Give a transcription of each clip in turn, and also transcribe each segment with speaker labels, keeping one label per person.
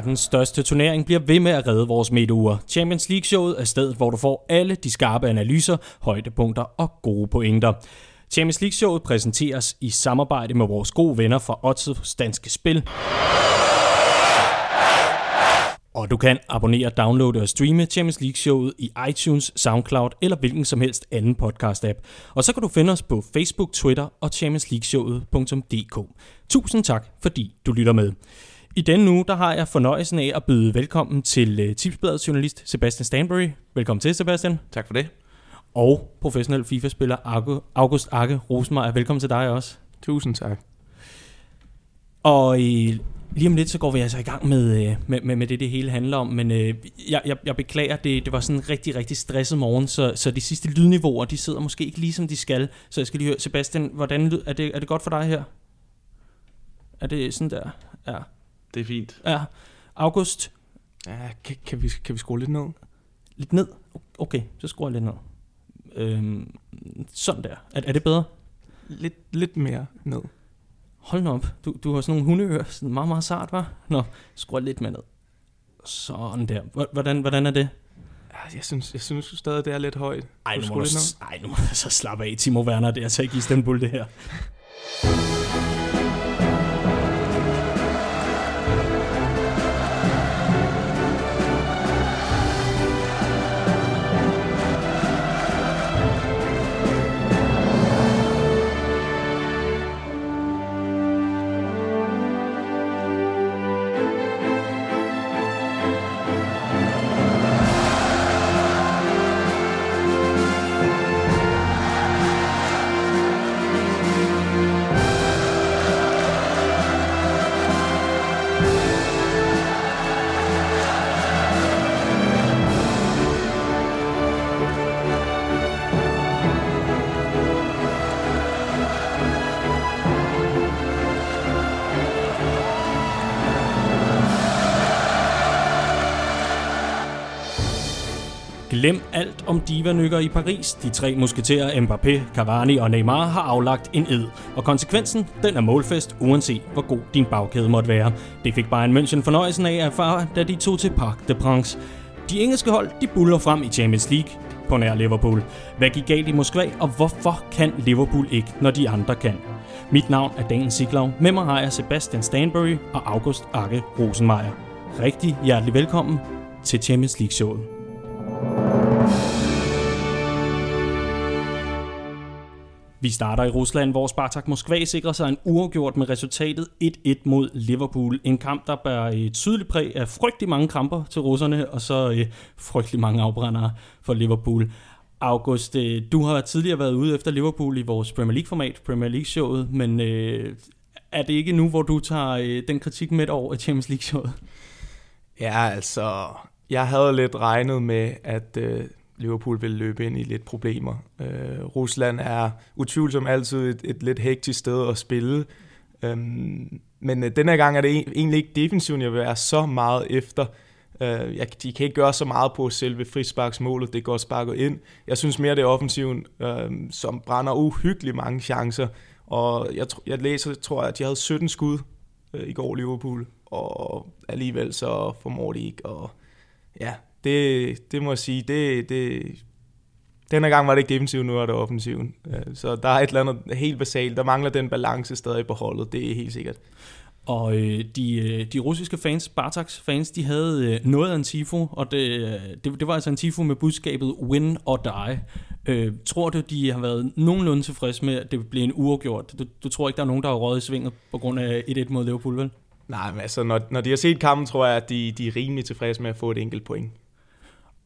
Speaker 1: Verdens største turnering bliver ved med at redde vores midtuger. Champions League-showet er stedet, hvor du får alle de skarpe analyser, højdepunkter og gode pointer. Champions League-showet præsenteres i samarbejde med vores gode venner fra Odds Danske Spil. Og du kan abonnere, downloade og streame Champions League-showet i iTunes, SoundCloud eller hvilken som helst anden podcast-app. Og så kan du finde os på Facebook, Twitter og championsleagueshowet.dk. Tusind tak, fordi du lytter med. I denne uge der har jeg fornøjelsen af at byde velkommen til uh, Tipsbladets journalist Sebastian Stanbury. Velkommen til, Sebastian.
Speaker 2: Tak for det.
Speaker 1: Og professionel FIFA-spiller August Akke Rosenmeier. Velkommen til dig også.
Speaker 2: Tusind tak.
Speaker 1: Og i, lige om lidt, så går vi altså i gang med, øh, med, med, med det, det hele handler om. Men øh, jeg, jeg, jeg beklager, det, det var sådan en rigtig, rigtig stresset morgen, så, så de sidste lydniveauer, de sidder måske ikke lige som de skal. Så jeg skal lige høre, Sebastian, hvordan, er det, er det godt for dig her? Er det sådan der? Ja.
Speaker 2: Det er fint.
Speaker 1: Ja. August?
Speaker 2: Ja, kan, kan, vi, kan vi skrue lidt ned?
Speaker 1: Lidt ned? Okay, så skruer jeg lidt ned. Øhm, sådan der. Er, er det bedre?
Speaker 2: Lidt, lidt mere ned.
Speaker 1: Hold nu op. Du, du har sådan nogle hundeører. Sådan meget, meget sart, var. Nå, skru lidt mere ned. Sådan der. Hvordan, hvordan er det?
Speaker 2: Jeg synes, jeg synes stadig, det er lidt højt.
Speaker 1: Ej, nu må, du, ej, nu må du så slappe af, Timo Werner. Det er altså ikke Istanbul, det her. Glem alt om divanykker i Paris. De tre musketerer Mbappé, Cavani og Neymar har aflagt en ed. Og konsekvensen, den er målfest, uanset hvor god din bagkæde måtte være. Det fik Bayern München fornøjelsen af at erfare, da de tog til Parc de Princes. De engelske hold, de buller frem i Champions League på nær Liverpool. Hvad gik galt i Moskva, og hvorfor kan Liverpool ikke, når de andre kan? Mit navn er Daniel Siglov. Med mig har jeg Sebastian Stanbury og August Akke Rosenmeier. Rigtig hjertelig velkommen til Champions League-showet. Vi starter i Rusland, hvor Spartak Moskva sikrer sig en uafgjort med resultatet 1-1 mod Liverpool. En kamp, der bærer et tydeligt præg af frygtelig mange kamper til russerne, og så øh, frygtelig mange afbrændere for Liverpool. August, øh, du har tidligere været ude efter Liverpool i vores Premier League-format, Premier League-showet, men øh, er det ikke nu, hvor du tager øh, den kritik med over i Champions League-showet?
Speaker 2: Ja, altså, jeg havde lidt regnet med, at øh, Liverpool vil løbe ind i lidt problemer. Øh, Rusland er utvivlsomt altid et, et lidt hektisk sted at spille, øhm, men øh, denne gang er det egentlig ikke defensiven, jeg vil være så meget efter. Øh, jeg, de kan ikke gøre så meget på selve frisparksmålet, det går sparket ind. Jeg synes mere, det er offensiven, øh, som brænder uhyggeligt mange chancer, og jeg, jeg læser, tror, at de havde 17 skud øh, i går Liverpool, og alligevel så formår de ikke, og ja, det, det må jeg sige, det, det, denne gang var det ikke defensiven, nu er det offensiven. Så der er et eller andet helt basalt. Der mangler den balance stadig på holdet, det er helt sikkert.
Speaker 1: Og øh, de, øh, de russiske fans, Spartaks fans, de havde øh, noget af en tifo, og det, øh, det, det var altså en tifo med budskabet win or die. Øh, tror du, de har været nogenlunde tilfredse med, at det blev en uafgjort? Du, du tror ikke, der er nogen, der har røget i svinget på grund af 1-1 mod Liverpool, vel?
Speaker 2: Nej, men altså, når, når de har set kampen, tror jeg, at de, de er rimelig tilfredse med at få et enkelt point.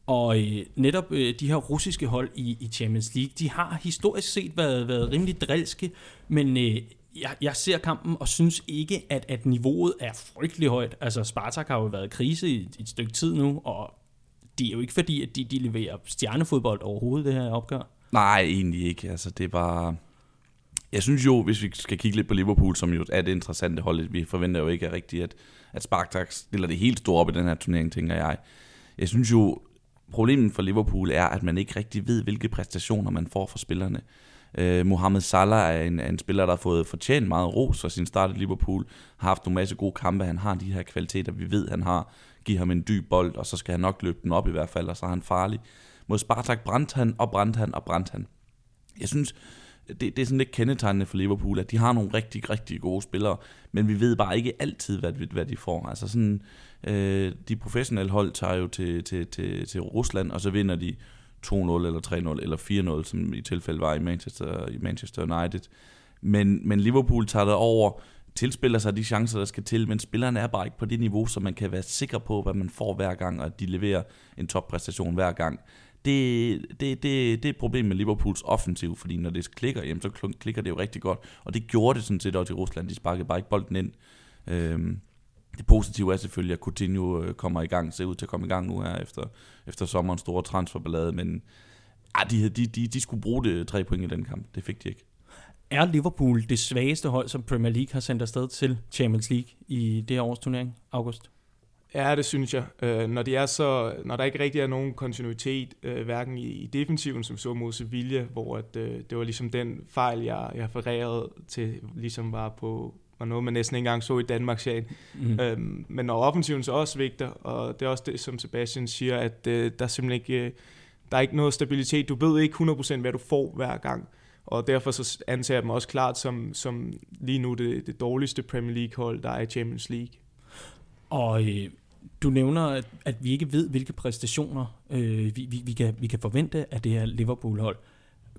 Speaker 1: Og øh, netop øh, de her russiske hold i, i Champions League, de har historisk set været, været rimelig drilske, men øh, jeg, jeg ser kampen og synes ikke, at, at niveauet er frygtelig højt. Altså Spartak har jo været i krise i, i et stykke tid nu, og det er jo ikke fordi, at de, de leverer stjernefodbold overhovedet, det her opgør.
Speaker 3: Nej, egentlig ikke. Altså, det er bare... Jeg synes jo, hvis vi skal kigge lidt på Liverpool, som jo er det interessante hold, vi forventer jo ikke rigtigt, at, at Spartak stiller det helt store op i den her turnering, tænker jeg. Jeg synes jo, problemet for Liverpool er, at man ikke rigtig ved, hvilke præstationer man får fra spillerne. Øh, Mohamed Salah er en, en spiller, der har fået fortjent meget ros for sin start i Liverpool, har haft nogle masse gode kampe, han har de her kvaliteter, vi ved, han har. Giv ham en dyb bold, og så skal han nok løbe den op i hvert fald, og så er han farlig. Mod Spartak brændte han, og brændte han, og brændte han. Jeg synes, det, det er sådan lidt kendetegnende for Liverpool, at de har nogle rigtig, rigtig gode spillere, men vi ved bare ikke altid, hvad, hvad de får. Altså sådan, øh, de professionelle hold tager jo til, til, til, til Rusland, og så vinder de 2-0 eller 3-0 eller 4-0, som i tilfælde var i Manchester, i Manchester United. Men, men Liverpool tager det over, tilspiller sig de chancer, der skal til, men spillerne er bare ikke på det niveau, så man kan være sikker på, hvad man får hver gang, og at de leverer en toppræstation hver gang. Det, det, det, det er et problem med Liverpools offensiv, fordi når det klikker, jamen, så klikker det jo rigtig godt, og det gjorde det sådan set også i Rusland, de sparkede bare ikke bolden ind. Øhm, det positive er selvfølgelig, at Coutinho øh, kommer i gang, ser ud til at komme i gang nu her efter, efter sommerens store transferballade, men ah, de, de, de, de skulle bruge det tre point i den kamp. Det fik de ikke.
Speaker 1: Er Liverpool det svageste hold, som Premier League har sendt afsted til Champions League i det her års turnering, August?
Speaker 2: Ja, det synes jeg. Øh, når, de er så, når der ikke rigtig er nogen kontinuitet, øh, hverken i, i defensiven, som så mod Sevilla, hvor at, øh, det var ligesom den fejl, jeg, jeg forærede til, ligesom var på, var noget, man næsten ikke engang så i Danmark serien. Mm. Øhm, men når offensiven så også vigter, og det er også det, som Sebastian siger, at øh, der er simpelthen ikke, øh, der er ikke noget stabilitet. Du ved ikke 100% hvad du får hver gang. Og derfor så anser jeg dem også klart som, som lige nu det, det dårligste Premier League hold, der er i Champions League.
Speaker 1: Og øh, du nævner, at, at vi ikke ved, hvilke præstationer øh, vi, vi, vi, kan, vi kan forvente af det her Liverpool-hold.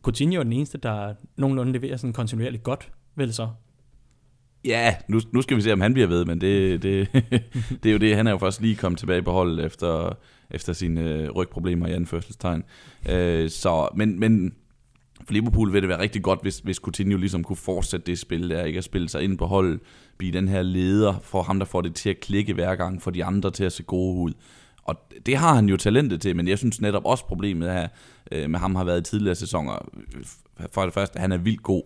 Speaker 1: Coutinho er den eneste, der nogenlunde leverer sådan kontinuerligt godt, vel så?
Speaker 3: Ja, nu, nu skal vi se, om han bliver ved, men det, det, det er jo det. Han er jo først lige kommet tilbage på holdet efter, efter sine øh, rygproblemer i anførselstegn. Øh, så, men, men for Liverpool vil det være rigtig godt, hvis, hvis Coutinho ligesom kunne fortsætte det spil der, ikke at spille sig ind på holdet, blive den her leder for ham, der får det til at klikke hver gang, for de andre til at se gode ud. Og det har han jo talentet til, men jeg synes netop også problemet her øh, med ham har været i tidligere sæsoner. Øh, for det første, han er vildt god,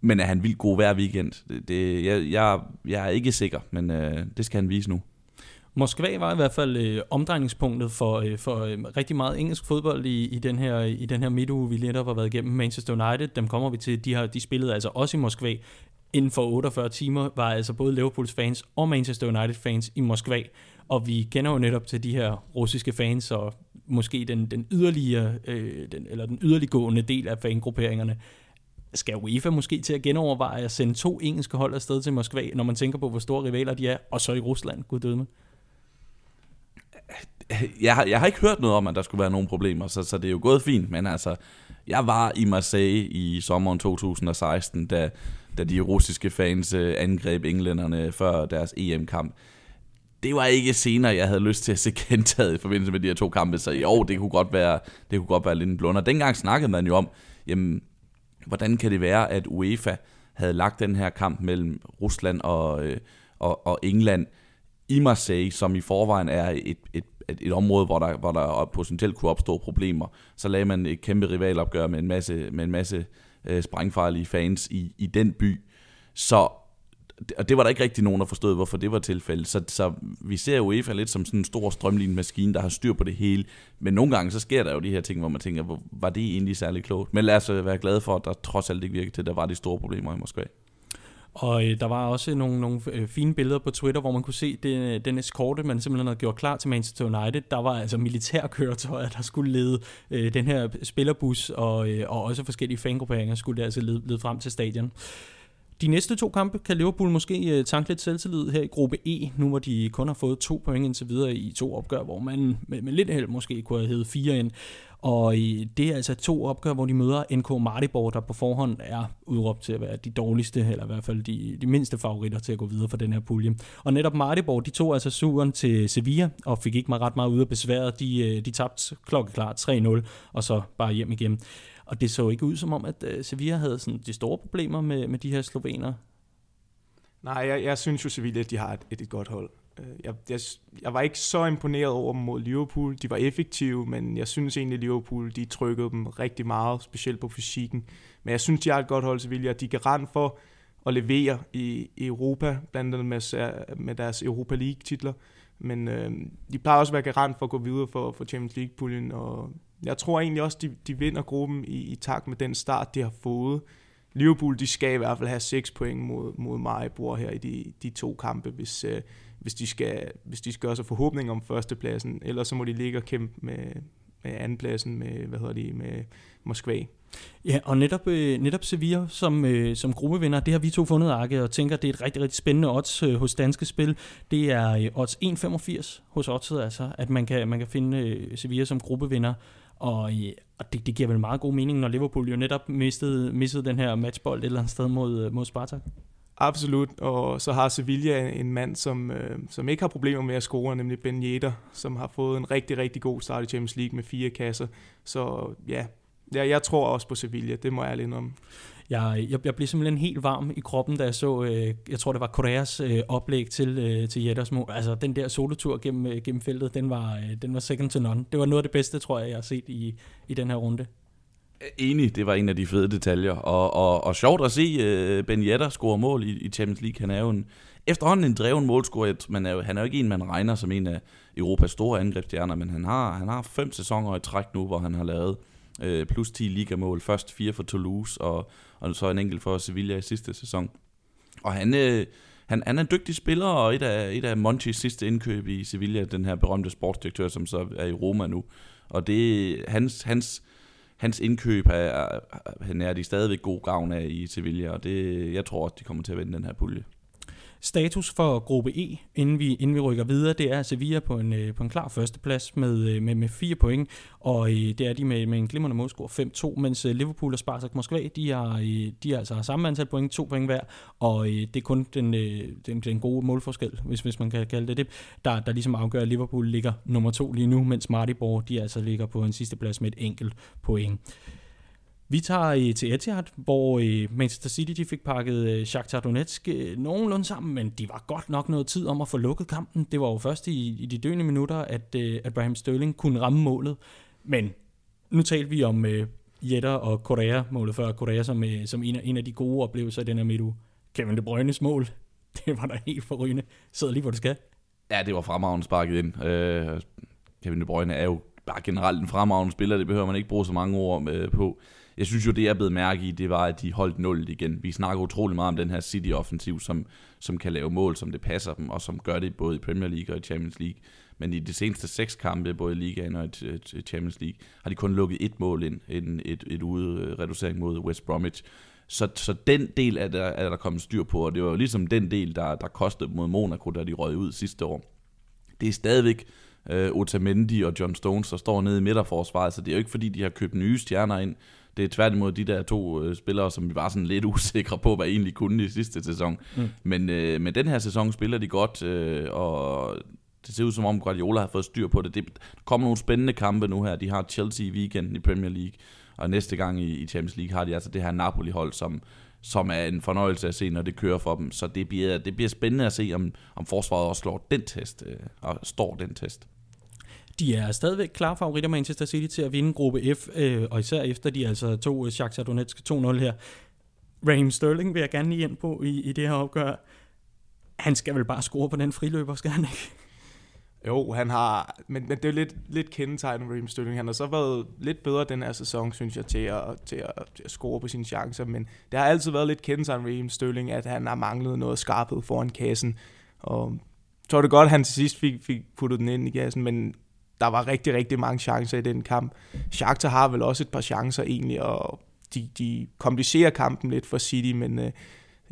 Speaker 3: men er han vildt god hver weekend? Det, det, jeg, jeg, jeg er ikke sikker, men øh, det skal han vise nu.
Speaker 1: Moskva var i hvert fald øh, omdrejningspunktet for, øh, for øh, rigtig meget engelsk fodbold i, i den her i den her midtuge, vi netop har været igennem. Manchester United, dem kommer vi til. De, har, de spillede altså også i Moskva. Inden for 48 timer var altså både Liverpools fans og Manchester United fans i Moskva. Og vi kender jo netop til de her russiske fans og måske den, den yderligere, øh, den, eller den yderliggående del af fangrupperingerne skal UEFA måske til at genoverveje at sende to engelske hold afsted til Moskva, når man tænker på, hvor store rivaler de er, og så i Rusland, gud døde med?
Speaker 3: Jeg har, jeg har ikke hørt noget om, at der skulle være nogle problemer, så, så det er jo gået fint, men altså, jeg var i Marseille i sommeren 2016, da, da de russiske fans øh, angreb englænderne før deres EM-kamp. Det var ikke senere, jeg havde lyst til at se gentaget i forbindelse med de her to kampe, så jo, det kunne godt være, det kunne godt være lidt en blunder. Dengang snakkede man jo om, jamen, hvordan kan det være, at UEFA havde lagt den her kamp mellem Rusland og, øh, og, og England i Marseille, som i forvejen er et, et, et, et område, hvor der, hvor der potentielt kunne opstå problemer. Så lagde man et kæmpe rivalopgør med en masse, med en masse øh, sprængfarlige fans i, i den by. Så og det var der ikke rigtig nogen, der forstod, hvorfor det var tilfældet. Så, så vi ser UEFA lidt som sådan en stor strømlignet maskine, der har styr på det hele. Men nogle gange, så sker der jo de her ting, hvor man tænker, hvor, var det egentlig særlig klogt? Men lad os øh, være glade for, at der trods alt ikke virkede til, at der var de store problemer i Moskva.
Speaker 1: Og øh, der var også nogle, nogle øh, fine billeder på Twitter, hvor man kunne se den, øh, den eskorte, man simpelthen havde gjort klar til Manchester United. Der var altså militærkøretøjer, der skulle lede øh, den her spillerbus, og, øh, og også forskellige fangrupperinger skulle altså lede, lede frem til stadion. De næste to kampe kan Liverpool måske øh, tanke lidt selvtillid her i gruppe E, nu hvor de kun har fået to point indtil videre i to opgør, hvor man med, med lidt held måske kunne have heddet fire ind. Og det er altså to opgør, hvor de møder NK Maribor, der på forhånd er udråbt til at være de dårligste, eller i hvert fald de, de mindste favoritter til at gå videre for den her pulje. Og netop Maribor, de tog altså suren til Sevilla, og fik ikke ret meget ud af besværet. De, øh, de tabte klokkeklart 3-0, og så bare hjem igen. Og det så ikke ud som om, at øh, Sevilla havde sådan de store problemer med, med de her slovener.
Speaker 2: Nej, jeg, jeg synes jo Sevilla, at de har et, et, et godt hold. Øh, jeg, jeg, jeg var ikke så imponeret over dem mod Liverpool. De var effektive, men jeg synes egentlig, at Liverpool de trykkede dem rigtig meget, specielt på fysikken. Men jeg synes, de har et godt hold, Sevilla. De er garant for at levere i, i Europa, blandt andet med, med deres Europa League-titler. Men øh, de plejer også at være garant for at gå videre for, for Champions League-puljen, og jeg tror egentlig også, de, de vinder gruppen i, i takt med den start, de har fået. Liverpool, de skal i hvert fald have 6 point mod, mod Maribor her i de, de to kampe, hvis, øh, hvis, de skal, hvis de skal gøre sig forhåbning om førstepladsen. Ellers så må de ligge og kæmpe med, med andenpladsen med, hvad hedder de, med Moskva.
Speaker 1: Ja, og netop, øh, netop Sevilla som, øh, som gruppevinder, det har vi to fundet, Arke, og tænker, det er et rigtig, rigtig spændende odds øh, hos Danske Spil. Det er øh, odds 1,85 hos oddset, altså, at man kan, man kan finde øh, Sevilla som gruppevinder. Og, øh, og det, det giver vel meget god mening, når Liverpool jo netop mistede, mistede den her matchbold et eller andet sted mod, øh, mod Spartak.
Speaker 2: Absolut, og så har Sevilla en mand, som, øh, som ikke har problemer med at score, nemlig Ben Yedder, som har fået en rigtig, rigtig god start i Champions League med fire kasser. Så ja, ja jeg tror også på Sevilla, det må jeg lige om.
Speaker 1: Jeg, jeg, jeg blev simpelthen helt varm i kroppen, da jeg så, øh, jeg tror det var Koreas øh, oplæg til, øh, til Jetters mål. Altså den der solotur gennem, øh, gennem feltet, den var, øh, den var second to none. Det var noget af det bedste, tror jeg, jeg har set i, i den her runde.
Speaker 3: Enig, det var en af de fede detaljer. Og, og, og sjovt at se øh, Ben Yedder score mål i, i Champions League. Han er jo en, efterhånden en dreven målscorer, men er jo, han er jo ikke en, man regner som en af Europas store angrebsstjerner, men han har, han har fem sæsoner i træk nu, hvor han har lavet øh, plus 10 ligamål. Først fire for Toulouse, og, og så en enkelt for Sevilla i sidste sæson. Og han, øh, han, han er en dygtig spiller, og et af, et af Monchis sidste indkøb i Sevilla, den her berømte sportsdirektør, som så er i Roma nu. Og det hans, hans hans indkøb er, er er de stadigvæk god gavn af i Sevilla, og det, jeg tror også, de kommer til at vinde den her pulje.
Speaker 1: Status for gruppe E, inden vi, inden vi rykker videre, det er Sevilla på en, øh, på en klar førsteplads med, øh, med, med fire point, og øh, det er de med, med en glimrende målscore 5-2, mens Liverpool og Spartak Moskva, de har, de har altså samme antal point, to point hver, og det er kun den, den, den gode målforskel, hvis, hvis man kan kalde det det, der, der ligesom afgør, at Liverpool ligger nummer to lige nu, mens Maribor, de altså ligger på en sidste plads med et enkelt point. Vi tager øh, til Etihad, hvor øh, Manchester City de fik pakket øh, Shakhtar Donetsk øh, nogenlunde sammen, men de var godt nok noget tid om at få lukket kampen. Det var jo først i, i de døende minutter, at, øh, at Brahim Sterling kunne ramme målet. Men nu talte vi om øh, Jetter og Korea, målet før Korea, som, øh, som en, af, en af de gode oplevelser i den her midtuge. Kevin De Bruynes mål, det var da helt forrygende. Sidder lige, hvor det skal.
Speaker 3: Ja, det var fremragende sparket ind. Øh, Kevin De Bruyne er jo bare generelt en fremragende spiller, det behøver man ikke bruge så mange ord uh, på jeg synes jo, det jeg blev mærke i, det var, at de holdt nul igen. Vi snakker utrolig meget om den her City-offensiv, som, som kan lave mål, som det passer dem, og som gør det både i Premier League og i Champions League. Men i de seneste seks kampe, både i Ligaen og i Champions League, har de kun lukket et mål ind, en, et, et ude reducering mod West Bromwich. Så, så den del er der, er der kommet styr på, og det var jo ligesom den del, der, der kostede mod Monaco, da de røg ud sidste år. Det er stadigvæk øh, Otamendi og John Stones, der står nede i midterforsvaret, så det er jo ikke fordi, de har købt nye stjerner ind. Det er tværtimod de der to øh, spillere, som vi var sådan lidt usikre på, hvad egentlig kunne i sidste sæson. Mm. Men, øh, men den her sæson spiller de godt, øh, og det ser ud som om Guardiola har fået styr på det. det. Kommer nogle spændende kampe nu her. De har Chelsea i weekenden i Premier League, og næste gang i, i Champions League har de altså det her Napoli-hold, som, som er en fornøjelse at se, når det kører for dem. Så det bliver, det bliver spændende at se, om, om forsvaret også slår den test, øh, og står den test.
Speaker 1: De er stadigvæk klar favoritter Manchester City til at vinde gruppe F, øh, og især efter de altså to øh, Shakhtar Donetsk 2-0 her. Raheem Sterling vil jeg gerne lige ind på i, i det her opgør. Han skal vel bare score på den friløber, skal han ikke?
Speaker 2: Jo, han har, men, men det er lidt, lidt kendetegnet Raheem Sterling. Han har så været lidt bedre den her sæson, synes jeg, til at, til at, til at score på sine chancer, men det har altid været lidt kendetegnet Raheem Sterling, at han har manglet noget skarphed foran kassen, og jeg tror det godt, at han til sidst fik, fik puttet den ind i kassen, men der var rigtig, rigtig mange chancer i den kamp. Shakhtar har vel også et par chancer egentlig, og de, de komplicerer kampen lidt for City, men øh,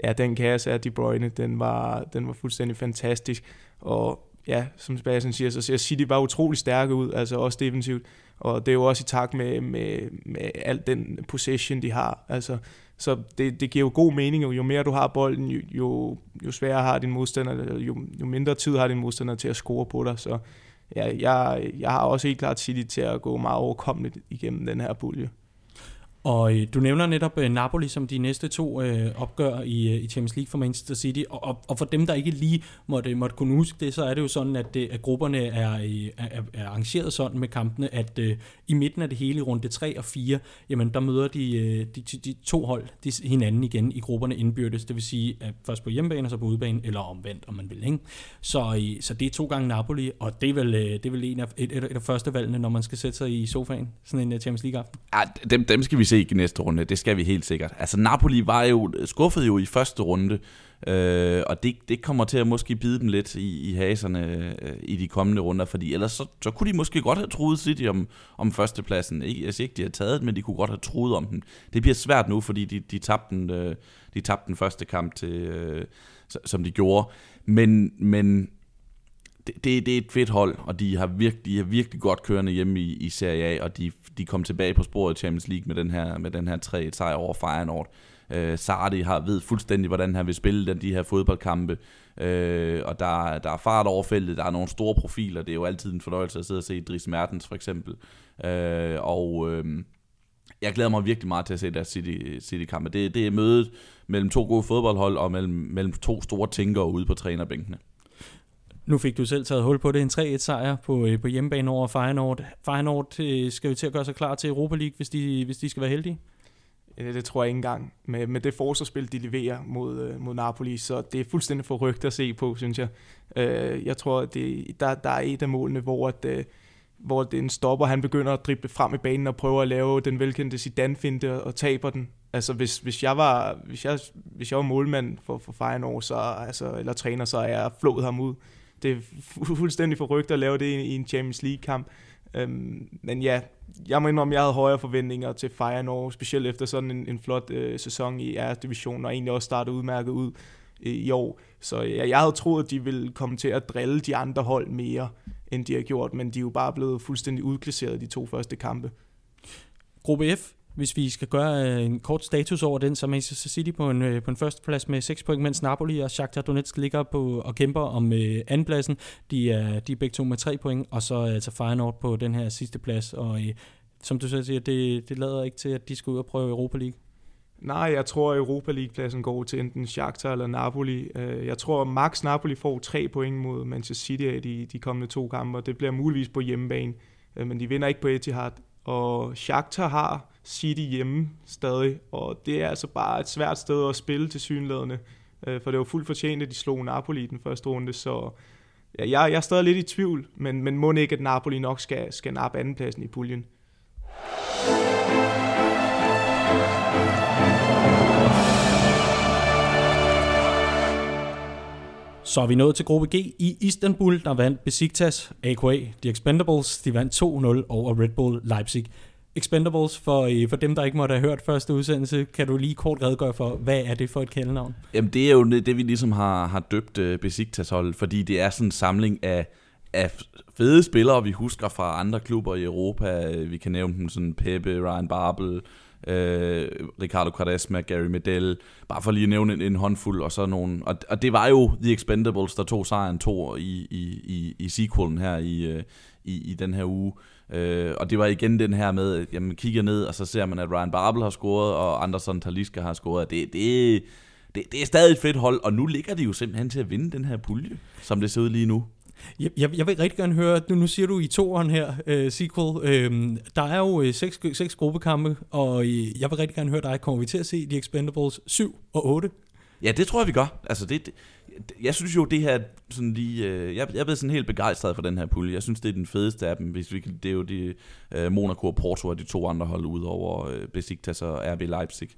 Speaker 2: ja, den kasse af De Bruyne, den var, den var fuldstændig fantastisk. Og ja, som Sebastian siger, så ser City bare utrolig stærke ud, altså også defensivt. Og det er jo også i takt med, med, med al den possession, de har. Altså, så det, det giver jo god mening, jo mere du har bolden, jo, jo, jo sværere har din modstander, jo, jo mindre tid har din modstander til at score på dig. Så ja, jeg, jeg har også helt klart City til at gå meget overkommeligt igennem den her pulje.
Speaker 1: Og øh, du nævner netop øh, Napoli som de næste to øh, opgør i, øh, i Champions League for Manchester City, og, og, og for dem, der ikke lige måtte, måtte kunne huske det, så er det jo sådan, at, det, at grupperne øh, er, er, er arrangeret sådan med kampene, at øh, i midten af det hele runde 3 og 4, jamen der møder de, øh, de, de, de to hold de, hinanden igen i grupperne indbyrdes, det vil sige at først på hjemmebane og så på udebane, eller omvendt, om man vil. Ikke? Så, øh, så det er to gange Napoli, og det er vel, øh, det er vel en af, et, et, et af første valgene, når man skal sætte sig i sofaen, sådan en øh, Champions League-aften.
Speaker 3: Ja, dem, dem skal vi se i næste runde, det skal vi helt sikkert. Altså Napoli var jo skuffet jo i første runde, øh, og det, det kommer til at måske bide dem lidt i, i haserne øh, i de kommende runder, fordi ellers så, så kunne de måske godt have troet City om, om førstepladsen. Ikke, jeg siger ikke, de har taget men de kunne godt have troet om den. Det bliver svært nu, fordi de, de, tabte, den, øh, de tabte den første kamp, til, øh, som de gjorde. Men, men det, det, det er et fedt hold, og de har virkelig, de har virkelig godt kørende hjemme i, i Serie A, og de, de kom tilbage på sporet i Champions League med den her, med den her 3 sejr over Feyenoord. Øh, Sardi har ved fuldstændig, hvordan han vil spille den, de her fodboldkampe, øh, og der, der er fart over feltet, der er nogle store profiler, det er jo altid en fornøjelse at sidde og se Dries Mertens for eksempel, øh, og... Øh, jeg glæder mig virkelig meget til at se deres City, City-kampe. Det, det er mødet mellem to gode fodboldhold og mellem, mellem to store tænkere ude på trænerbænkene.
Speaker 1: Nu fik du selv taget hul på det, en 3-1 sejr på, øh, på hjemmebane over Feyenoord. Feyenoord øh, skal jo til at gøre sig klar til Europa League, hvis de, hvis de skal være heldige.
Speaker 2: Det, det tror jeg ikke engang. Med, med det forsvarsspil, de leverer mod, øh, mod Napoli, så det er fuldstændig forrygt at se på, synes jeg. Øh, jeg tror, det, der, der er et af målene, hvor, at, øh, hvor den stopper, han begynder at drible frem i banen og prøver at lave den velkendte Zidane-finte og taber den. Altså hvis, hvis, jeg var, hvis, jeg, hvis jeg var målmand for, for Feyenoord, så, altså, eller træner, så er jeg flået ham ud det er fu- fuldstændig forrygt at lave det i, i en Champions League-kamp. Øhm, men ja, jeg må indrømme, jeg havde højere forventninger til Feyenoord, specielt efter sådan en, en flot øh, sæson i r division og egentlig også startede udmærket ud øh, i år. Så ja, jeg havde troet, at de ville komme til at drille de andre hold mere, end de har gjort, men de er jo bare blevet fuldstændig udklasseret de to første kampe.
Speaker 1: Gruppe F, hvis vi skal gøre øh, en kort status over den, så er Manchester City på en, øh, på en førsteplads med 6 point, mens Napoli og Shakhtar Donetsk ligger på og kæmper om øh, andenpladsen. De er, de er begge to med 3 point, og så altså Feyenoord på den her sidste plads. Og som du så siger, det, det lader ikke til, at de skal ud og prøve Europa League.
Speaker 2: Nej, jeg tror, at Europa League-pladsen går til enten Shakhtar eller Napoli. Jeg tror, at max Napoli får tre point mod Manchester City i de, de kommende to kampe, og det bliver muligvis på hjemmebane. Men de vinder ikke på Etihad. Og Shakhtar har City hjemme stadig, og det er altså bare et svært sted at spille til synlædende, øh, for det var fuldt fortjent, at de slog Napoli i den første runde, så ja, jeg, jeg er stadig lidt i tvivl, men, men må ikke, at Napoli nok skal, skal nappe andenpladsen i puljen.
Speaker 1: Så er vi nået til gruppe G i Istanbul, der vandt Besiktas, AKA, The Expendables. De vandt 2-0 over Red Bull Leipzig. Expendables, for, øh, for dem, der ikke måtte have hørt første udsendelse, kan du lige kort redegøre for, hvad er det for et kælenavn?
Speaker 3: Jamen, det er jo det, vi ligesom har, har døbt uh, Besiktas-hold, fordi det er sådan en samling af, af fede spillere, vi husker fra andre klubber i Europa. Vi kan nævne dem sådan Pepe, Ryan Babel, øh, Ricardo Quaresma, Gary Medel, bare for lige at nævne en, en håndfuld, og så nogen. og, og det var jo The Expendables, der tog sejren to i, i, i, i sequelen her i, øh, i, i den her uge. Øh, og det var igen den her med, at man kigger ned, og så ser man, at Ryan Babel har scoret, og Anderson Taliska har scoret. Det, det, det, det er stadig et fedt hold, og nu ligger de jo simpelthen til at vinde den her pulje, som det ser ud lige nu.
Speaker 1: Jeg, jeg, jeg vil rigtig gerne høre, nu, nu siger du i toeren her, uh, sequel, uh, der er jo uh, seks, seks gruppekampe, og uh, jeg vil rigtig gerne høre dig, kommer vi til at se The Expendables 7 og 8?
Speaker 3: Ja, det tror jeg, vi gør. Altså, det, det, jeg synes jo, det her sådan lige... Øh, jeg, jeg er blevet sådan helt begejstret for den her pulje. Jeg synes, det er den fedeste af dem. Hvis vi, det er jo de, øh, Monaco og Porto og de to andre hold ud over øh, Besiktas og RB Leipzig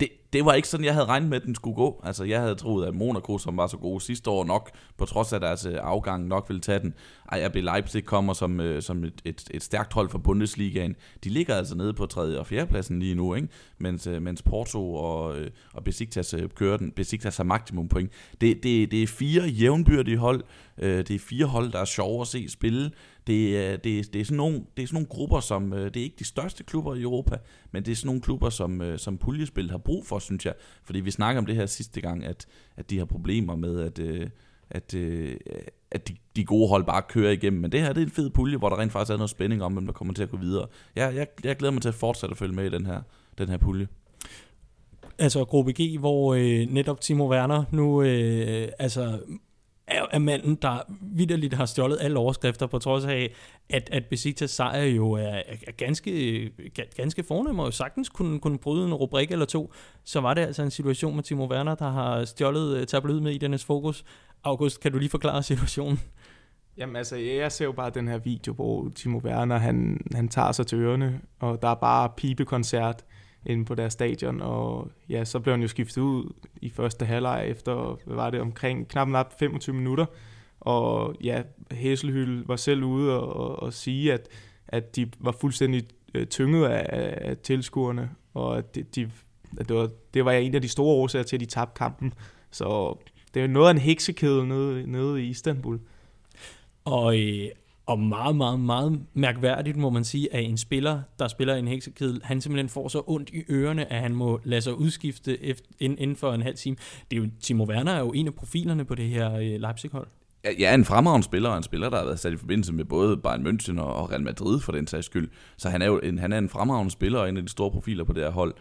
Speaker 3: det, det var ikke sådan, jeg havde regnet med, at den skulle gå. Altså, jeg havde troet, at Monaco, som var så gode sidste år nok, på trods af deres øh, afgang, nok ville tage den. Ej, RB Leipzig kommer som, øh, som et, et, et stærkt hold for Bundesligaen. De ligger altså nede på 3. og 4. pladsen lige nu, ikke? Mens, øh, mens Porto og, øh, og Besiktas øh, kører den. Besiktas har maksimum point. Det, det, det er fire jævnbyrdige hold. det er fire hold, der er sjove at se spille. Det øh, det, det, er sådan nogle, det er sådan nogle grupper, som, øh, det er ikke de største klubber i Europa, men det er sådan nogle klubber, som, øh, som puljespil har brug for, synes jeg. Fordi vi snakker om det her sidste gang, at, at de har problemer med, at, at, at de, de gode hold bare kører igennem. Men det her det er en fed pulje, hvor der rent faktisk er noget spænding om, hvem der kommer til at gå videre. Jeg, jeg, jeg glæder mig til at fortsætte at følge med i den her, den her pulje.
Speaker 1: Altså gruppe G, hvor øh, netop Timo Werner nu øh, altså er, er manden, der vidderligt har stjålet alle overskrifter, på trods af, at, at Besiktas sejr jo er, er ganske, ganske fornem, og sagtens kunne, kunne bryde en rubrik eller to, så var det altså en situation med Timo Werner, der har stjålet øh, tabloid med i dennes fokus. August, kan du lige forklare situationen?
Speaker 2: Jamen altså, jeg ser jo bare den her video, hvor Timo Werner, han, han tager sig til ørerne, og der er bare pibekoncert inde på deres stadion, og ja, så blev han jo skiftet ud i første halvleg efter, hvad var det, omkring knap nok 25 minutter, og ja, Hæselhyl var selv ude og, og, og sige, at, at de var fuldstændig øh, tynget af, af tilskuerne, og at, de, de, at det, var, det var en af de store årsager til, at de tabte kampen. Så det er noget af en heksekæde nede, nede i Istanbul.
Speaker 1: Og, øh, og meget, meget, meget mærkværdigt må man sige, at en spiller, der spiller en heksekedel, han simpelthen får så ondt i ørerne, at han må lade sig udskifte efter, inden for en halv time. Det er jo, Timo Werner er jo en af profilerne på det her øh, Leipzig-hold.
Speaker 3: Ja, en fremragende spiller, og en spiller, der har været sat i forbindelse med både Bayern München og Real Madrid for den sags skyld. Så han er jo en, han er en fremragende spiller, og en af de store profiler på det her hold.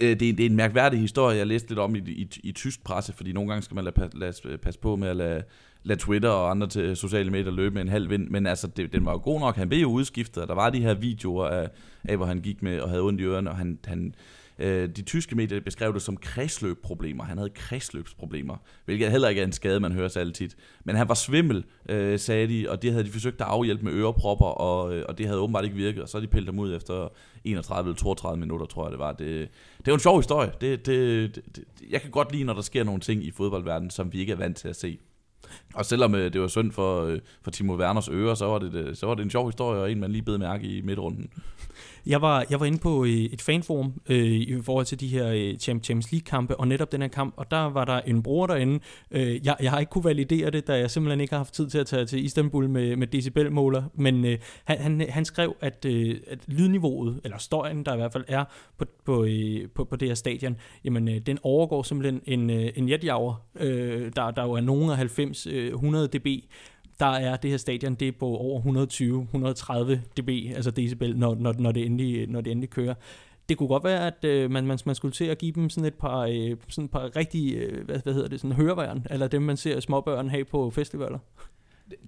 Speaker 3: Øh, det er, det er en mærkværdig historie, jeg læste lidt om i, i, i tysk presse, fordi nogle gange skal man lade, lade, passe på med at lade, lade Twitter og andre til sociale medier løbe med en halv vind, men altså, det, den var jo god nok. Han blev jo udskiftet, og der var de her videoer af, af hvor han gik med og havde ondt i ørerne, og han, han, øh, de tyske medier beskrev det som kredsløbproblemer. Han havde kredsløbsproblemer, hvilket heller ikke er en skade, man hører så altid. Men han var svimmel, øh, sagde de, og det havde de forsøgt at afhjælpe med ørepropper, og, øh, og det havde åbenbart ikke virket, og så de pillet ham ud efter 31 eller 32 minutter, tror jeg det var. Det, det er jo en sjov historie. Det, det, det, jeg kan godt lide, når der sker nogle ting i fodboldverdenen, som vi ikke er vant til at se. Og selvom øh, det var synd for, øh, for Timo Werners ører, så var, det, øh, så var det en sjov historie, og en man lige bed mærke i midtrunden.
Speaker 1: Jeg var, jeg var inde på øh, et fanforum øh, i forhold til de her øh, Champions League-kampe, og netop den her kamp, og der var der en bror derinde. Øh, jeg, jeg har ikke kunne validere det, da jeg simpelthen ikke har haft tid til at tage til Istanbul med, med decibelmåler, men øh, han, han, han skrev, at, øh, at lydniveauet, eller støjen, der i hvert fald er på, på, øh, på, på det her stadion, jamen øh, den overgår simpelthen en, øh, en jetjager, øh, der, der jo er nogen af 90-100 øh, dB, der er det her stadion, det er på over 120-130 dB, altså decibel, når, når, når, det endelig, når det endelig kører. Det kunne godt være, at øh, man, man, man skulle til at give dem sådan et par, øh, sådan et par rigtige, øh, hvad, hvad hedder det, sådan høreværn, eller dem, man ser småbørn have på festivaler.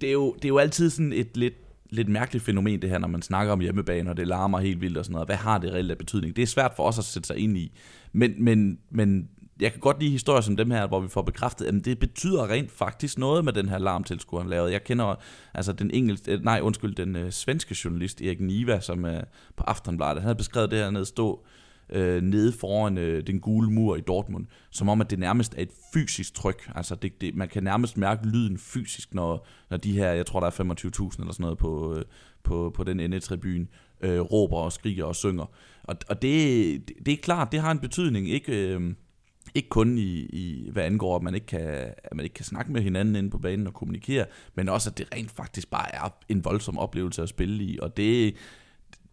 Speaker 3: Det er jo, det er jo altid sådan et lidt lidt mærkeligt fænomen det her, når man snakker om hjemmebane, og det larmer helt vildt og sådan noget. Hvad har det reelt af betydning? Det er svært for os at sætte sig ind i. Men, men, men jeg kan godt lide historier som dem her, hvor vi får bekræftet, at det betyder rent faktisk noget med den her larmtilskuer, han lavede. Jeg kender altså den engelske, øh, nej undskyld, den øh, svenske journalist Erik Niva, som øh, på Aftenbladet, han havde beskrevet det her nede stå øh, nede foran øh, den gule mur i Dortmund, som om at det nærmest er et fysisk tryk. Altså det, det, man kan nærmest mærke lyden fysisk, når, når de her, jeg tror der er 25.000 eller sådan noget på, øh, på, på den ende tribune, øh, råber og skriger og synger. Og, og det, det, det er klart, det har en betydning, ikke... Øh, ikke kun i, i hvad angår, at man, ikke kan, at man ikke kan snakke med hinanden inde på banen og kommunikere, men også at det rent faktisk bare er en voldsom oplevelse at spille i, og det,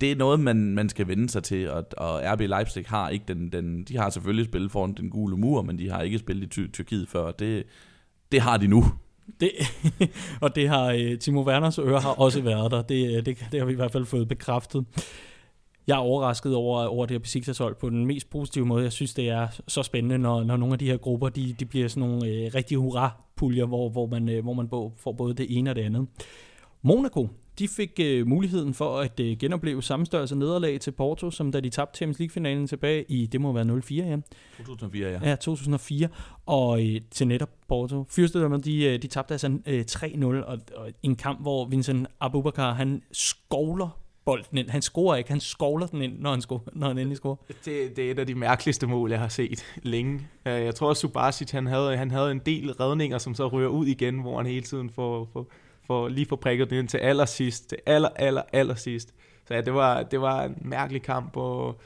Speaker 3: det er noget, man, man skal vende sig til, og, og RB Leipzig har ikke den, den, de har selvfølgelig spillet foran den gule mur, men de har ikke spillet i Tyrkiet før, det, det har de nu.
Speaker 1: Det, og det har øh, Timo Werners øre har også været der, det, øh, det, det har vi i hvert fald fået bekræftet jeg er overrasket over, over det her Besiktas-hold på den mest positive måde. Jeg synes, det er så spændende, når, når nogle af de her grupper, de, de bliver sådan nogle øh, rigtige hurra-puljer, hvor, hvor man, øh, hvor man får både det ene og det andet. Monaco, de fik øh, muligheden for at øh, genopleve samme størrelse nederlag til Porto, som da de tabte Champions League-finalen tilbage i, det må være 04, ja.
Speaker 3: 2004, ja.
Speaker 1: Ja, 2004, og øh, til netop Porto. Fyrstedømmerne, de, øh, de tabte altså øh, 3-0, og, og en kamp, hvor Vincent Abubakar, han skovler bolden ind. Han scorer ikke, han skovler den ind, når han, scorer, når han endelig scorer.
Speaker 2: Det, det er et af de mærkeligste mål, jeg har set længe. Øh, jeg tror, også, Subasic, han havde, han havde en del redninger, som så rører ud igen, hvor han hele tiden får, får, får lige får prikket den ind til allersidst, til aller, aller, allersidst. Så ja, det var, det var en mærkelig kamp, og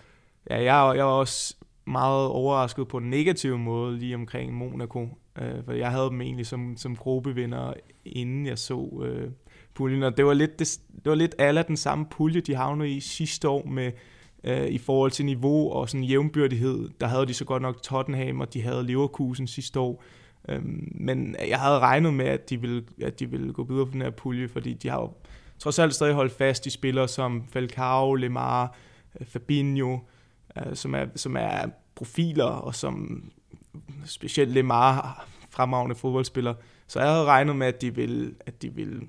Speaker 2: ja, jeg, jeg var også meget overrasket på en negativ måde lige omkring Monaco, øh, for jeg havde dem egentlig som, som gruppevinder, inden jeg så øh, puljen, og det var lidt, det, det var lidt alle den samme pulje, de havnede i sidste år med, øh, i forhold til niveau og sådan jævnbyrdighed. Der havde de så godt nok Tottenham, og de havde Leverkusen sidste år. Øhm, men jeg havde regnet med, at de, ville, at de ville gå videre på den her pulje, fordi de har jo trods alt stadig holdt fast i spillere som Falcao, Lemar, øh, Fabinho, øh, som, er, som er profiler, og som specielt Lemar, fremragende fodboldspiller. Så jeg havde regnet med, at de ville, at de ville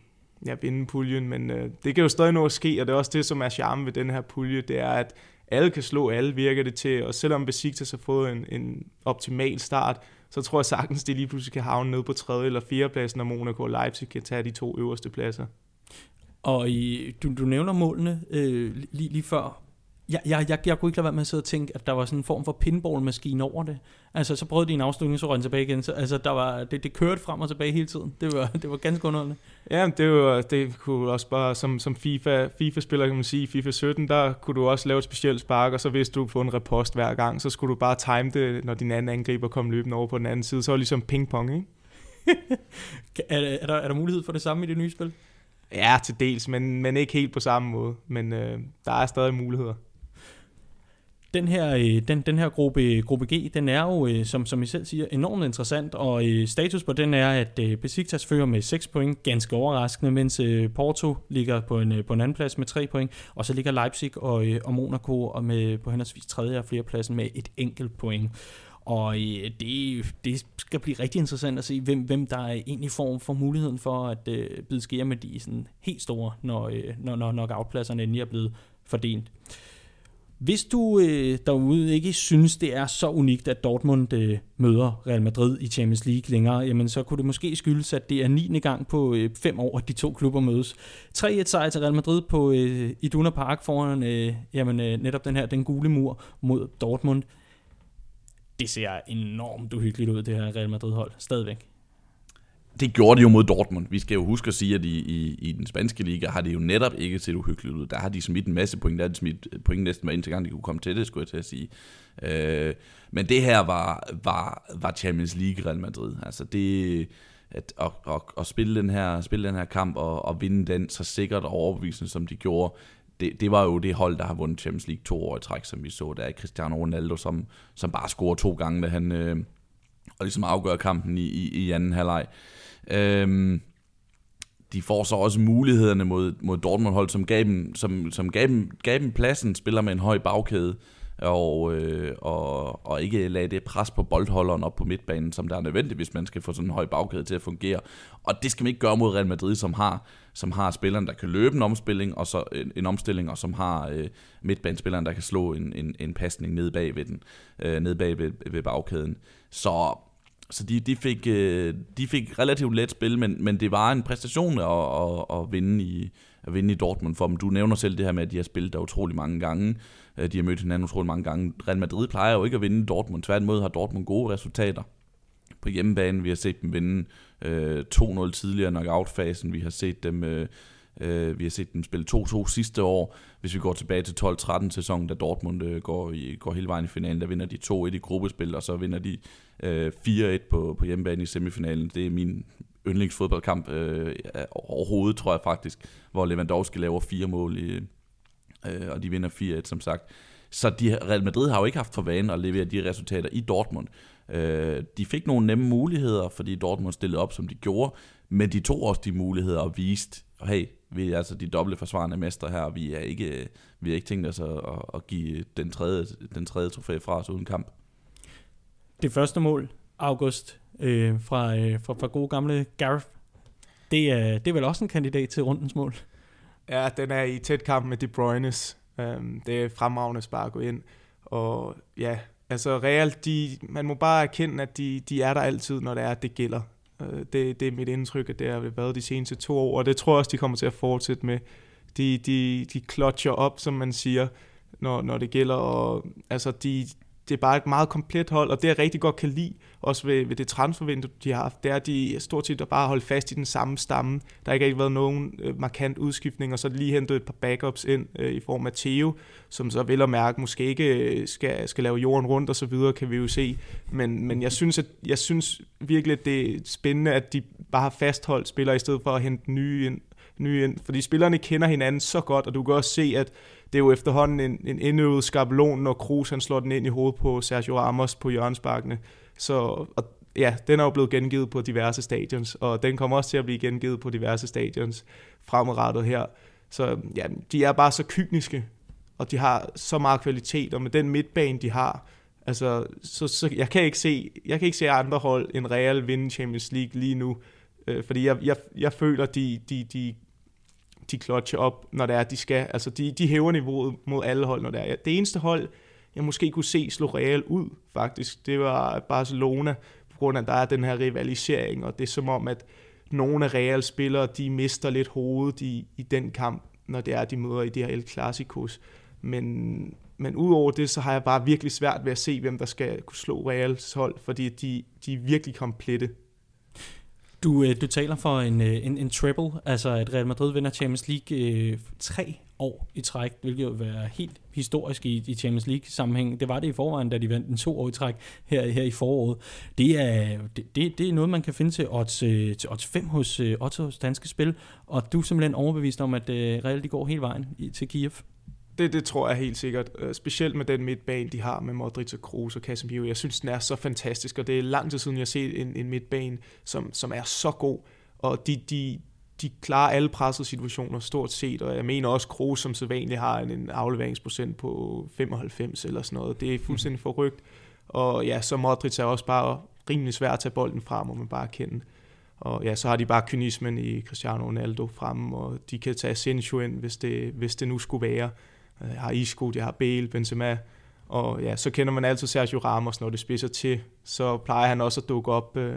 Speaker 2: ja, vinde puljen, men øh, det kan jo stadig nå at ske, og det er også det, som er charme ved den her pulje, det er, at alle kan slå alle, virker det til, og selvom Besiktas har fået en, en optimal start, så tror jeg sagtens, de lige pludselig kan havne ned på tredje eller fjerde pladsen, når Monaco og Leipzig kan tage de to øverste pladser.
Speaker 1: Og i, du, du nævner målene øh, lige, lige før. Jeg, jeg, jeg, jeg kunne ikke lade være med at sidde og tænke, at der var sådan en form for pinballmaskine over det. Altså, så prøvede de en afslutning, så røg tilbage igen. Så, altså, der var, det, det kørte frem og tilbage hele tiden. Det var, det var ganske underholdende.
Speaker 2: Ja, det, var, det kunne også bare, som, som FIFA, FIFA-spiller kan man sige, FIFA 17, der kunne du også lave et specielt spark, og så hvis du få en repost hver gang, så skulle du bare time det, når din anden angriber kom løbende over på den anden side. Så var det ligesom ping-pong, ikke?
Speaker 1: er, er, der, er der mulighed for det samme i det nye spil?
Speaker 2: Ja, til dels, men, men ikke helt på samme måde. Men øh, der er stadig muligheder.
Speaker 1: Den her, øh, den, den her gruppe, gruppe G, den er jo, øh, som, som I selv siger, enormt interessant, og øh, status på den er, at Besiktas fører med 6 point, ganske overraskende, mens Porto ligger på en, på en anden plads med 3 point, og så ligger Leipzig og, og Monaco og med, på henholdsvis tredje og 4. pladsen med et enkelt point. Og det, det skal blive rigtig interessant at se, hvem, hvem der egentlig får, får muligheden for at øh, bide skære med de sådan helt store, når, når, når knockout-pladserne endelig er blevet fordelt. Hvis du øh, derude ikke synes, det er så unikt, at Dortmund øh, møder Real Madrid i Champions League længere, jamen så kunne det måske skyldes, at det er 9. gang på øh, fem år, at de to klubber mødes. 3-1 sejr til Real Madrid på øh, Iduna Park foran øh, jamen, øh, netop den her, den gule mur mod Dortmund. Det ser enormt uhyggeligt ud, det her Real Madrid-hold, stadigvæk
Speaker 3: det gjorde de jo mod Dortmund. Vi skal jo huske at sige, at i, i, i den spanske liga har det jo netop ikke set uhyggeligt ud. Der har de smidt en masse point. Der har de smidt øh, point næsten hver eneste gang, de kunne komme til det, skulle jeg til at sige. Øh, men det her var, var, var Champions League Real Madrid. Altså det, at, at, at, at spille, den her, spille den her kamp og, og vinde den så sikkert og overbevisende, som de gjorde, det, det var jo det hold, der har vundet Champions League to år i træk, som vi så. Der er Cristiano Ronaldo, som, som bare scorer to gange, da han øh, og ligesom afgøre kampen i, i, i anden halvleg. Øhm, de får så også mulighederne mod, mod Dortmund-hold, som gav dem, som, som gav, dem, gav dem pladsen, spiller med en høj bagkæde, og, øh, og, og ikke lade det pres på boldholderen op på midtbanen, som der er nødvendigt, hvis man skal få sådan en høj bagkæde til at fungere. Og det skal man ikke gøre mod Real Madrid, som har, som har spilleren, der kan løbe en omstilling, og så en, en omstilling, og som har øh, midtbanespilleren, der kan slå en, en, en pasning ned bag ved den, øh, ned bag ved, ved bagkæden. Så så de, de, fik, øh, de fik relativt let spil, men, men det var en præstation at, at, at, vinde i, at vinde i Dortmund for dem. Du nævner selv det her med, at de har spillet der utrolig mange gange. Øh, de har mødt hinanden utrolig mange gange. Real Madrid plejer jo ikke at vinde Dortmund. Tværtimod har Dortmund gode resultater på hjemmebane. Vi har set dem vinde øh, 2-0 tidligere i knockout-fasen. Vi har set dem... Øh, øh vi har set dem spille 2-2 sidste år. Hvis vi går tilbage til 12-13 sæsonen, da Dortmund øh, går, i, går hele vejen i finalen, der vinder de 2-1 i gruppespil, og så vinder de øh, 4-1 på, på hjemmebane i semifinalen. Det er min yndlingsfodboldkamp øh, overhovedet, tror jeg faktisk, hvor Lewandowski laver fire mål, i, øh, og de vinder 4-1, som sagt. Så de, Real Madrid har jo ikke haft for vane at levere de resultater i Dortmund. Øh, de fik nogle nemme muligheder, fordi Dortmund stillede op, som de gjorde, men de tog også de muligheder og viste, hey, vi er altså de doble forsvarende mestre her, og vi er ikke, øh, vi er ikke tænkt os at, at give den tredje, den tredje trofæ fra os uden kamp.
Speaker 1: Det første mål, August, øh, fra, øh, fra, fra gode gamle Gareth, det er, det er vel også en kandidat til rundens mål?
Speaker 2: Ja, den er i tæt kamp med De Bruyne's. Um, det er fremragende spar at gå ind. Og ja, altså Real, de, man må bare erkende, at de, de er der altid, når det er, at det gælder. Uh, det, det er mit indtryk, at det har været de seneste to år, og det tror jeg også, de kommer til at fortsætte med. De, de, de klotcher op, som man siger, når, når det gælder, og altså de, det er bare et meget komplet hold, og det jeg rigtig godt kan lide, også ved, ved det transfervindue, de har haft, det er, at de stort set bare holdt fast i den samme stamme. Der har ikke rigtig været nogen øh, markant udskiftning, og så lige hentet et par backups ind øh, i form af Theo, som så vil at mærke måske ikke øh, skal, skal lave jorden rundt og så videre, kan vi jo se. Men, men jeg, synes, at, jeg synes virkelig, at det er spændende, at de bare har fastholdt spillere, i stedet for at hente nye ind, nye ind. Fordi spillerne kender hinanden så godt, og du kan også se, at det er jo efterhånden en, en indøvet skabelon, når Kroos han slår den ind i hovedet på Sergio Ramos på hjørnesparkene. Så og ja, den er jo blevet gengivet på diverse stadions, og den kommer også til at blive gengivet på diverse stadions fremadrettet her. Så ja, de er bare så kyniske, og de har så meget kvalitet, og med den midtbane, de har, altså, så, så jeg, kan ikke se, jeg kan ikke se andre hold end Real vinde Champions League lige nu, øh, fordi jeg, jeg, jeg føler, de, de, de, de klotcher op, når det er, de skal. Altså, de, de hæver niveauet mod alle hold, når det er. Det eneste hold, jeg måske kunne se slå Real ud, faktisk, det var Barcelona, på grund af, at der er den her rivalisering, og det er som om, at nogle af Real spillere, de mister lidt hovedet i, i den kamp, når det er, de møder i det her El Clasicos. Men, men udover det, så har jeg bare virkelig svært ved at se, hvem der skal kunne slå Reals hold, fordi de, de er virkelig komplette.
Speaker 1: Du, øh, du taler for en, øh, en, en treble, altså at Real Madrid vinder Champions League øh, tre år i træk, hvilket jo vil være helt historisk i, i Champions League sammenhæng. Det var det i forvejen, da de vandt en to år i træk her, her i foråret. Det er, det, det, det er noget, man kan finde til odds, øh, til odds 5 hos øh, Ottos Danske Spil, og du er simpelthen overbevist om, at øh, Real de går hele vejen i, til Kiev.
Speaker 2: Det, det tror jeg helt sikkert. Uh, specielt med den midtbane, de har med Modric og Kroos og Casemiro. Jeg synes, den er så fantastisk, og det er lang tid siden, jeg har set en, en midtbane, som, som er så god. Og de, de, de klarer alle pressede situationer stort set, og jeg mener også Kroos som sædvanligt har en, en afleveringsprocent på 95 eller sådan noget. Det er fuldstændig forrygt. Og ja, så Modric er også bare rimelig svært at tage bolden frem, må man bare kende. Og ja, så har de bare kynismen i Cristiano Ronaldo frem, og de kan tage Asensio ind, hvis det, hvis det nu skulle være. Øh, jeg har Isco, jeg har Bale, Benzema, og ja, så kender man altid Sergio Ramos, når det spidser til. Så plejer han også at dukke op øh,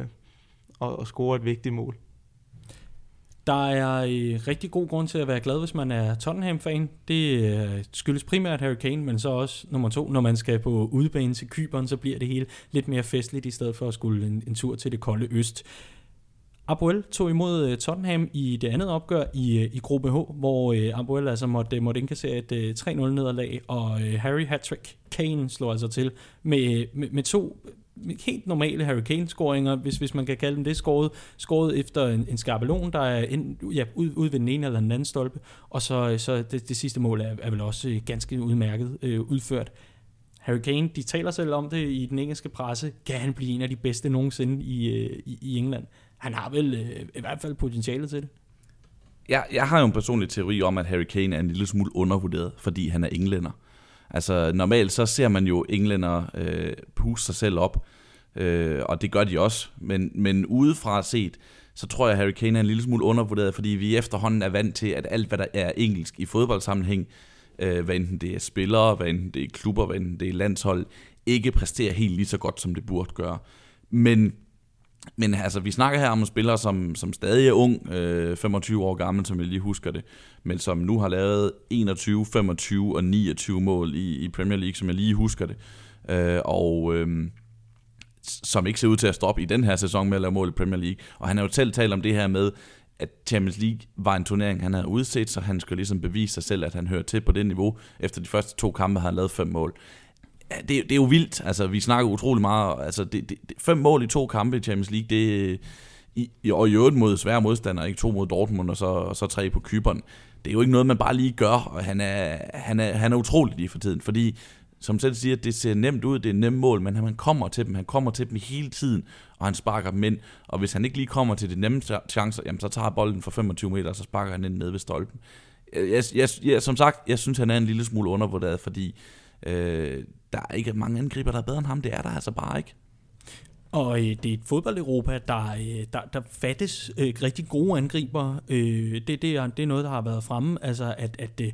Speaker 2: og, og score et vigtigt mål.
Speaker 1: Der er øh, rigtig god grund til at være glad, hvis man er Tottenham-fan. Det øh, skyldes primært Harry Kane, men så også nummer to, når man skal på udebane til Kyberen, så bliver det hele lidt mere festligt, i stedet for at skulle en, en tur til det kolde øst. Abuel tog imod øh, Tottenham i det andet opgør i, øh, i gruppe H, hvor øh, Abuel altså måtte, øh, måtte indkassere et 3-0 nederlag, og Harry Hattrick Kane slår altså til med, med, med to helt normale Harry Kane-scoringer, hvis, hvis man kan kalde dem det, scoret, scoret efter en, en skabelon, der er ind, ja, ud, ud ved den ene eller den anden stolpe, og så, så det, det sidste mål er, er vel også ganske udmærket øh, udført. Harry Kane, de taler selv om det i den engelske presse, kan han blive en af de bedste nogensinde i, i, i England han har vel øh, i hvert fald potentiale til det.
Speaker 3: Jeg, jeg har jo en personlig teori om, at Harry Kane er en lille smule undervurderet, fordi han er englænder. Altså normalt så ser man jo englænder øh, puste sig selv op, øh, og det gør de også. Men, men udefra set, så tror jeg, at Harry Kane er en lille smule undervurderet, fordi vi efterhånden er vant til, at alt, hvad der er engelsk i fodboldsammenhæng, øh, hvad enten det er spillere, hvad enten det er klubber, hvad enten det er landshold, ikke præsterer helt lige så godt, som det burde gøre. Men men altså, vi snakker her om en spiller, som, som stadig er ung, øh, 25 år gammel, som jeg lige husker det, men som nu har lavet 21, 25 og 29 mål i, i Premier League, som jeg lige husker det. Øh, og øh, som ikke ser ud til at stoppe i den her sæson med at lave mål i Premier League. Og han har jo selv talt om det her med, at Champions League var en turnering, han havde udset, så han skulle ligesom bevise sig selv, at han hører til på det niveau. Efter de første to kampe har han lavet fem mål ja, det, det er jo vildt. Altså, vi snakker utrolig meget. Altså, det, det, fem mål i to kampe i Champions League, det i, og i øvrigt mod svære modstandere, ikke to mod Dortmund og så, og så tre på Kyberen. Det er jo ikke noget, man bare lige gør, og han er, han er, han er utrolig lige for tiden, fordi som selv siger, det ser nemt ud, det er nemt mål, men han kommer til dem, han kommer til dem hele tiden, og han sparker dem ind, og hvis han ikke lige kommer til de nemme chancer, jamen så tager bolden for 25 meter, og så sparker han ind ned ved stolpen. Jeg, jeg, jeg, som sagt, jeg synes, han er en lille smule undervurderet, fordi øh, der er ikke mange angriber, der er bedre end ham. Det er der altså bare ikke.
Speaker 1: Og øh, det er et fodbold-Europa, der, øh, der, der fattes øh, rigtig gode angriber. Øh, det, det, er, det er noget, der har været fremme. Altså, at, at øh,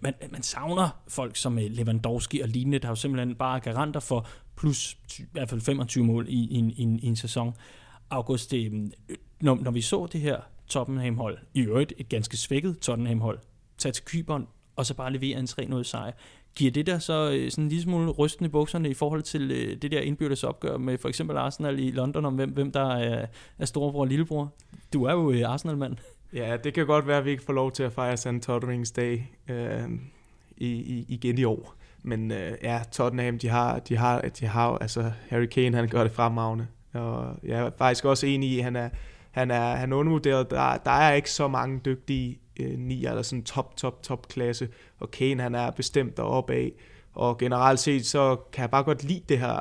Speaker 1: man, man savner folk som øh, Lewandowski og lignende, der jo simpelthen bare garanter for plus i hvert fald 25 mål i, i, i, i en sæson. August, øh, når, når vi så det her Tottenham-hold, i øvrigt et ganske svækket Tottenham-hold, tage til Kyberen og så bare levere en 3-0 sejr. Giver det der så øh, sådan en lille smule rysten i bukserne i forhold til øh, det der indbyrdes opgør med for eksempel Arsenal i London om hvem, hvem der er, er storebror og lillebror? Du er jo øh, Arsenal-mand.
Speaker 2: Ja, det kan godt være, at vi ikke får lov til at fejre St. Totterings Day øh, i, i, igen i år. Men øh, ja, Tottenham, de har, de har, de har, altså Harry Kane, han gør det fremragende. Og jeg er faktisk også enig i, at han er, han er, han er undervurderet. Der, der er ikke så mange dygtige øh, 9 eller sådan top, top, top klasse, og Kane han er bestemt deroppe af, og generelt set, så kan jeg bare godt lide det her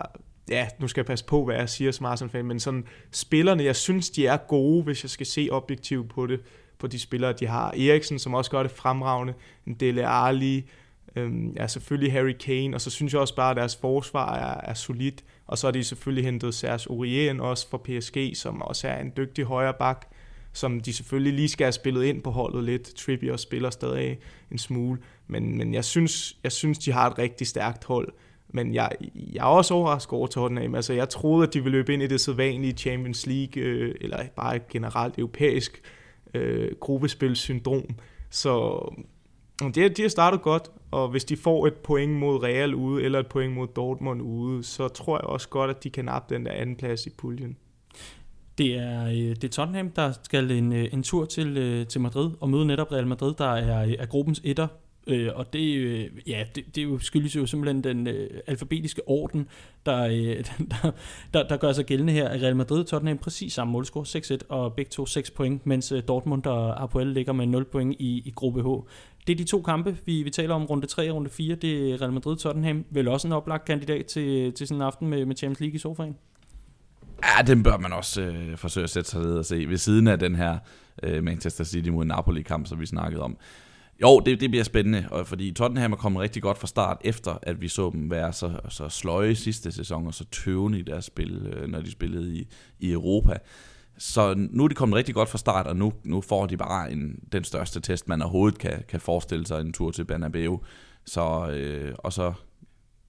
Speaker 2: ja, nu skal jeg passe på, hvad jeg siger som Arsenal-fan, men sådan spillerne, jeg synes, de er gode, hvis jeg skal se objektivt på det, på de spillere, de har. Eriksen, som også gør det fremragende, Dele Alli, øhm, ja, selvfølgelig Harry Kane, og så synes jeg også bare, at deres forsvar er, er solidt, og så har de selvfølgelig hentet Serge Aurier også fra PSG, som også er en dygtig højre bak, som de selvfølgelig lige skal have spillet ind på holdet lidt. Trippier spiller stadig en smule, men, men jeg, synes, jeg synes, de har et rigtig stærkt hold. Men jeg, jeg er også overrasket over Tottenham. Altså, jeg troede, at de ville løbe ind i det sædvanlige Champions League, øh, eller bare generelt europæisk øh, gruppespilsyndrom. Så det, de har startet godt, og hvis de får et point mod Real ude, eller et point mod Dortmund ude, så tror jeg også godt, at de kan nappe den der anden plads i puljen.
Speaker 1: Det er, øh, det er Tottenham, der skal en, øh, en tur til, øh, til Madrid og møde netop Real Madrid, der er, er gruppens etter. Øh, og det, ja, det, det jo skyldes jo simpelthen den øh, alfabetiske orden, der, øh, der, der, der gør sig gældende her. Real Madrid og Tottenham præcis samme målscore, 6-1, og begge to 6 point, mens Dortmund og Apoel ligger med 0 point i, i gruppe H. Det er de to kampe, vi, vi taler om, runde 3 og runde 4. Det er Real Madrid-Tottenham. Vel også en oplagt kandidat til, til sådan en aften med, med Champions League i sofaen?
Speaker 3: Ja, den bør man også øh, forsøge at sætte sig ned og se. Ved siden af den her øh, Manchester City mod Napoli-kamp, som vi snakkede om. Jo, det, det bliver spændende, og fordi Tottenham er kommet rigtig godt fra start, efter at vi så dem være så, så sløje sidste sæson, og så tøvende i deres spil, øh, når de spillede i, i Europa. Så nu er de kommet rigtig godt fra start, og nu, nu får de bare en, den største test, man overhovedet kan, kan forestille sig, en tur til Bernabeu. Så, øh, og så,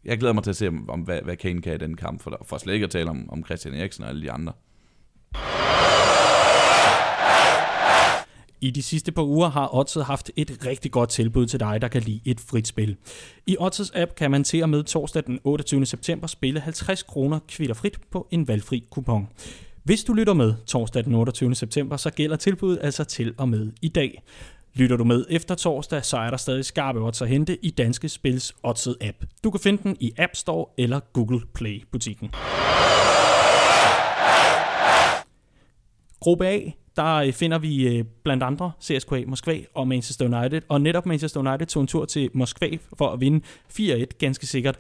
Speaker 3: jeg glæder mig til at se, om, hvad, hvad Kane kan i den kamp, for, for slet ikke at tale om, om Christian Eriksen og alle de andre.
Speaker 1: I de sidste par uger har Odds haft et rigtig godt tilbud til dig, der kan lide et frit spil. I Odds app kan man til og med torsdag den 28. september spille 50 kroner kvitterfrit på en valgfri kupon. Hvis du lytter med torsdag den 28. september, så gælder tilbuddet altså til og med i dag. Lytter du med efter torsdag, så er der stadig skarpe odds at hente i Danske Spils Odds app. Du kan finde den i App Store eller Google Play butikken. Gruppe A, der øh, finder vi øh, blandt andre CSKA Moskva og Manchester United. Og netop Manchester United tog en tur til Moskva for at vinde 4-1 ganske sikkert.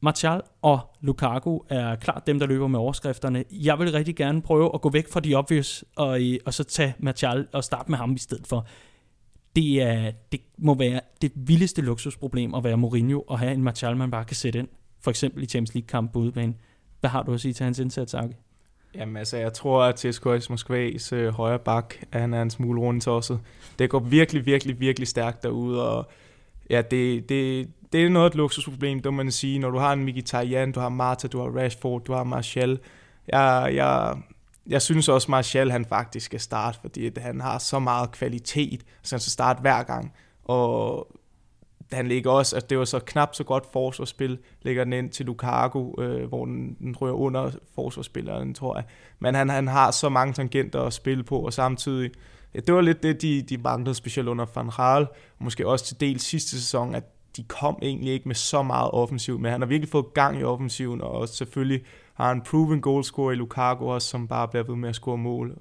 Speaker 1: Martial og Lukaku er klart dem, der løber med overskrifterne. Jeg vil rigtig gerne prøve at gå væk fra de obvious, og, øh, og så tage Martial og starte med ham i stedet for. Det, er, det må være det vildeste luksusproblem at være Mourinho og have en Martial, man bare kan sætte ind. For eksempel i Champions League-kamp på udebane. Hvad har du at sige til hans indsats, Arke?
Speaker 2: Jamen altså, jeg tror, at TSK's Moskvas øh, højre bak, han er en smule rundt også. Det går virkelig, virkelig, virkelig stærkt derude, og ja, det, det, det er noget af et luksusproblem, det må man sige. Når du har en Mkhitaryan, du har Marta, du har Rashford, du har Martial. Jeg, jeg, jeg synes også, Martial han faktisk skal starte, fordi han har så meget kvalitet, så han skal starte hver gang. Og han ligger også, altså det var så knap så godt forsvarsspil, ligger den ind til Lukaku, øh, hvor den, den rører under forsvarsspilleren, tror jeg. Men han, han har så mange tangenter at spille på, og samtidig, ja, det var lidt det, de, de manglede specielt under Van Gaal, måske også til del sidste sæson, at de kom egentlig ikke med så meget offensiv, men han har virkelig fået gang i offensiven, og selvfølgelig har han proven goalscorer i Lukaku også, som bare bliver ved med at score mål.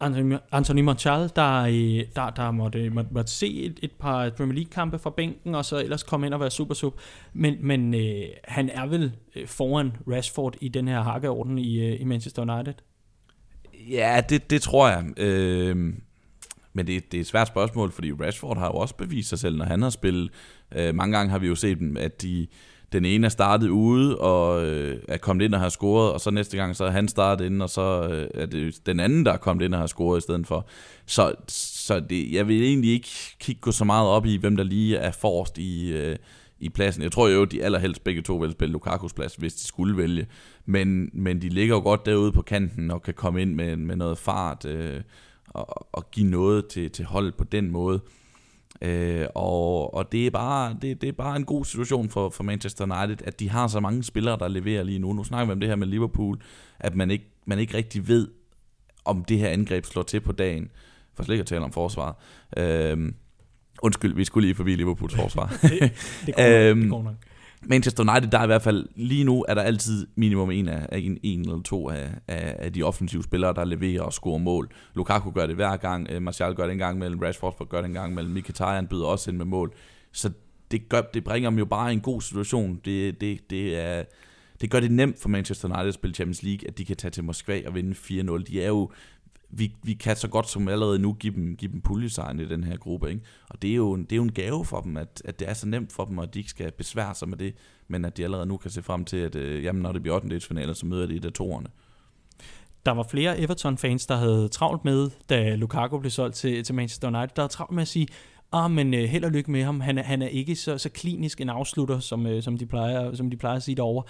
Speaker 1: Anthony, Anthony Martial, der, øh, der, der måtte, måtte, måtte se et, et par Premier League-kampe fra bænken, og så ellers komme ind og være super sub. Men, men øh, han er vel øh, foran Rashford i den her hakkeorden i, øh, i Manchester United?
Speaker 3: Ja, det, det tror jeg. Øh, men det, det er et svært spørgsmål, fordi Rashford har jo også bevist sig selv, når han har spillet. Øh, mange gange har vi jo set dem, at de, den ene er startet ude og øh, er kommet ind og har scoret, og så næste gang så er han startet ind, og så øh, er det den anden, der er kommet ind og har scoret i stedet for. Så, så det, jeg vil egentlig ikke kigge så meget op i, hvem der lige er forrest i, øh, i pladsen. Jeg tror jo, de allerhelst begge to vil spille Lukakus plads, hvis de skulle vælge. Men, men de ligger jo godt derude på kanten og kan komme ind med, med noget fart. Øh, og, og give noget til, til holdet på den måde. Øh, og, og det er bare det, det er bare en god situation for, for Manchester United, at de har så mange spillere, der leverer lige nu. Nu snakker vi om det her med Liverpool, at man ikke, man ikke rigtig ved, om det her angreb slår til på dagen. For slet ikke at tale om forsvaret. Øh, undskyld, vi skulle lige forbi Liverpools forsvar.
Speaker 1: det, det, går nok, det går nok.
Speaker 3: Manchester United, der er i hvert fald lige nu, er der altid minimum en, af, en, en eller to af, af, af de offensive spillere, der leverer og scorer mål. Lukaku gør det hver gang, øh, Martial gør det en gang mellem, Rashford gør det en gang mellem, Mkhitaryan byder også ind med mål. Så det, gør, det bringer dem jo bare i en god situation. Det, det, det, er, det gør det nemt for Manchester United at spille Champions League, at de kan tage til Moskva og vinde 4-0. De er jo, vi, vi kan så godt som allerede nu give dem, give dem puljesejren i den her gruppe, ikke? Og det er, jo en, det er jo en gave for dem, at, at det er så nemt for dem, og at de ikke skal besvære sig med det, men at de allerede nu kan se frem til, at øh, jamen, når det bliver 8. finaler, så møder de et af toerne.
Speaker 1: Der var flere Everton-fans, der havde travlt med, da Lukaku blev solgt til, til Manchester United, der havde travlt med at sige, ah, men øh, held og lykke med ham, han er, han er ikke så, så klinisk en afslutter, som, øh, som, de plejer, som de plejer at sige derovre.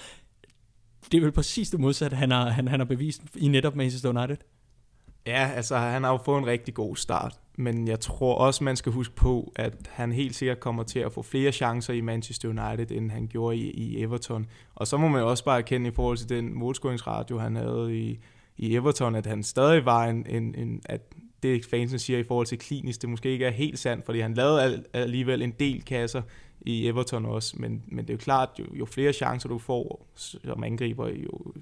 Speaker 1: Det er vel præcis det modsatte, han har, han, han har bevist i netop Manchester United.
Speaker 2: Ja, altså han har jo fået en rigtig god start, men jeg tror også, man skal huske på, at han helt sikkert kommer til at få flere chancer i Manchester United, end han gjorde i, i Everton. Og så må man også bare erkende i forhold til den målscoringsradio, han havde i, i Everton, at han stadig var en, en, en at det fansen siger i forhold til klinisk, det måske ikke er helt sandt, fordi han lavede alligevel en del kasser i Everton også, men, men det er jo klart, jo, jo flere chancer du får som angriber, jo,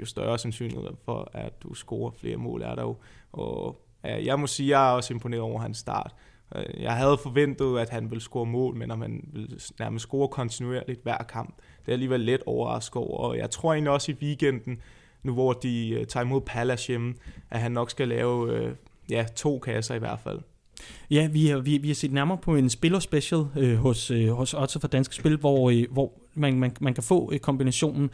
Speaker 2: jo større sandsynlighed for, at du scorer flere mål er der jo. Og ja, jeg må sige, jeg er også imponeret over hans start. Øh, jeg havde forventet, at han ville score mål, men at han ville nærmest score kontinuerligt hver kamp, det er alligevel let overrasket over. Og jeg tror egentlig også i weekenden, nu hvor de øh, tager imod Palace hjemme, at han nok skal lave øh, ja, to kasser i hvert fald.
Speaker 1: Ja, vi har, vi, vi har set nærmere på en spiller-special øh, hos, øh, hos Otto fra Danske Spil, hvor, øh, hvor man, man, man kan få øh, kombinationen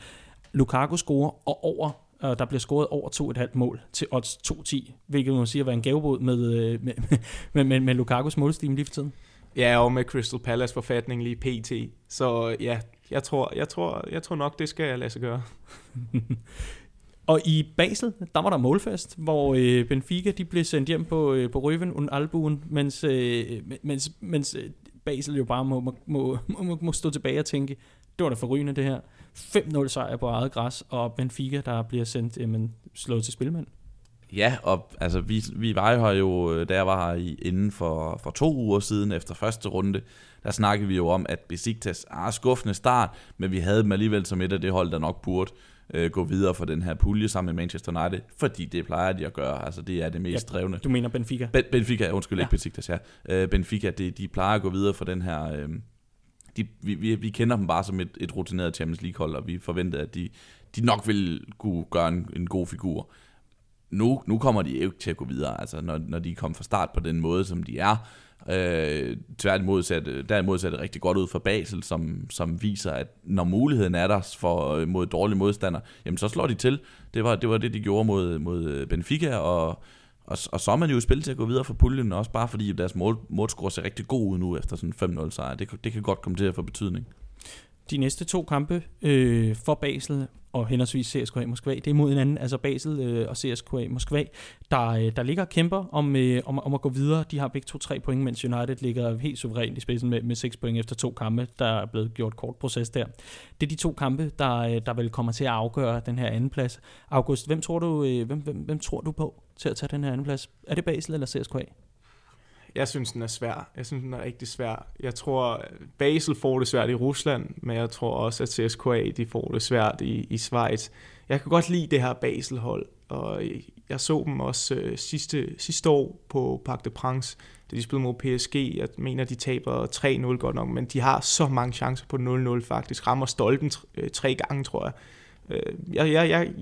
Speaker 1: Lukaku scorer og over og der bliver scoret over 2,5 mål til odds 2-10, hvilket man siger var en gavebod med, øh, med, med, med, med Lukakus målstime lige for tiden.
Speaker 2: Ja, og med Crystal Palace forfatning lige pt. Så ja, jeg tror, jeg tror, jeg tror nok, det skal jeg lade sig gøre.
Speaker 1: Og i Basel, der var der målfest, hvor øh, Benfica de blev sendt hjem på, øh, på Røven und Albuen, mens, øh, mens, mens øh, Basel jo bare må, må, må, må, må stå tilbage og tænke, det var da forrygende det her. 5-0 sejr på eget græs, og Benfica, der bliver sendt jamen, slået til spilmand.
Speaker 3: Ja, og altså, vi, vi var jo her jo, da jeg var her i, inden for, for to uger siden, efter første runde, der snakkede vi jo om, at Besiktas er skuffende start, men vi havde dem alligevel som et af det hold, der nok burde øh, gå videre for den her pulje sammen med Manchester United, fordi det plejer de at gøre. Altså, det er det mest ja, drevne.
Speaker 1: Du mener Benfica?
Speaker 3: Ben, Benfica, undskyld, ja. ikke Besiktas, ja. Øh, Benfica, det, de plejer at gå videre for den her... Øh, de, vi, vi, vi kender dem bare som et, et rutineret Champions League-hold, og vi forventede, at de, de nok vil kunne gøre en, en god figur. Nu, nu kommer de ikke til at gå videre, altså når, når de kommer fra start på den måde, som de er. Øh, tværtimod ser det, derimod ser det rigtig godt ud for Basel, som, som viser, at når muligheden er der for, øh, mod dårlige modstander, jamen så slår de til. Det var det, var det de gjorde mod, mod øh, Benfica, og, og, og så er man jo i spil til at gå videre for puljen, også bare fordi deres mål, målscore ser rigtig god ud nu efter sådan 5-0 sejr. Det, det kan godt komme til at få betydning.
Speaker 1: De næste to kampe øh, for Basel og henholdsvis CSKA Moskva. Det er mod hinanden, altså Basel øh, og CSKA Moskva, der, øh, der ligger og kæmper om, øh, om, om at gå videre. De har begge to tre point, mens United ligger helt suverænt i spidsen med, med seks point efter to kampe. Der er blevet gjort kort proces der. Det er de to kampe, der, øh, der vil komme til at afgøre den her anden plads. August, hvem tror du, øh, hvem, hvem, hvem tror du på til at tage den her anden plads? Er det Basel eller CSKA?
Speaker 2: Jeg synes, den er svær. Jeg synes, den er rigtig svær. Jeg tror, Basel får det svært i Rusland, men jeg tror også, at CSKA de får det svært i, i Schweiz. Jeg kan godt lide det her Basel-hold, og jeg så dem også øh, sidste, sidste år på Parc de Prince, da de spillede mod PSG. Jeg mener, de taber 3-0 godt nok, men de har så mange chancer på 0-0 faktisk. Rammer stolpen øh, tre gange, tror jeg. Øh, jeg, jeg, jeg,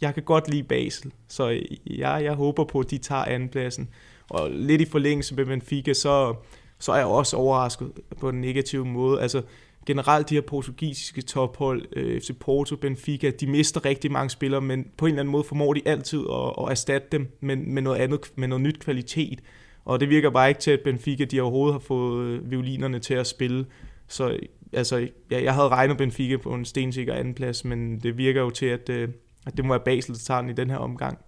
Speaker 2: jeg kan godt lide Basel, så jeg, jeg håber på, at de tager andenpladsen. Og lidt i forlængelse med Benfica, så, så er jeg også overrasket på den negative måde. Altså generelt de her portugisiske tophold, øh, FC Porto, Benfica, de mister rigtig mange spillere, men på en eller anden måde formår de altid at, at erstatte dem med, med, noget andet, med noget nyt kvalitet. Og det virker bare ikke til, at Benfica de overhovedet har fået øh, violinerne til at spille. Så altså, ja, jeg havde regnet Benfica på en stensikker andenplads, men det virker jo til, at, øh, at det må være Basel, der tager den i den her omgang.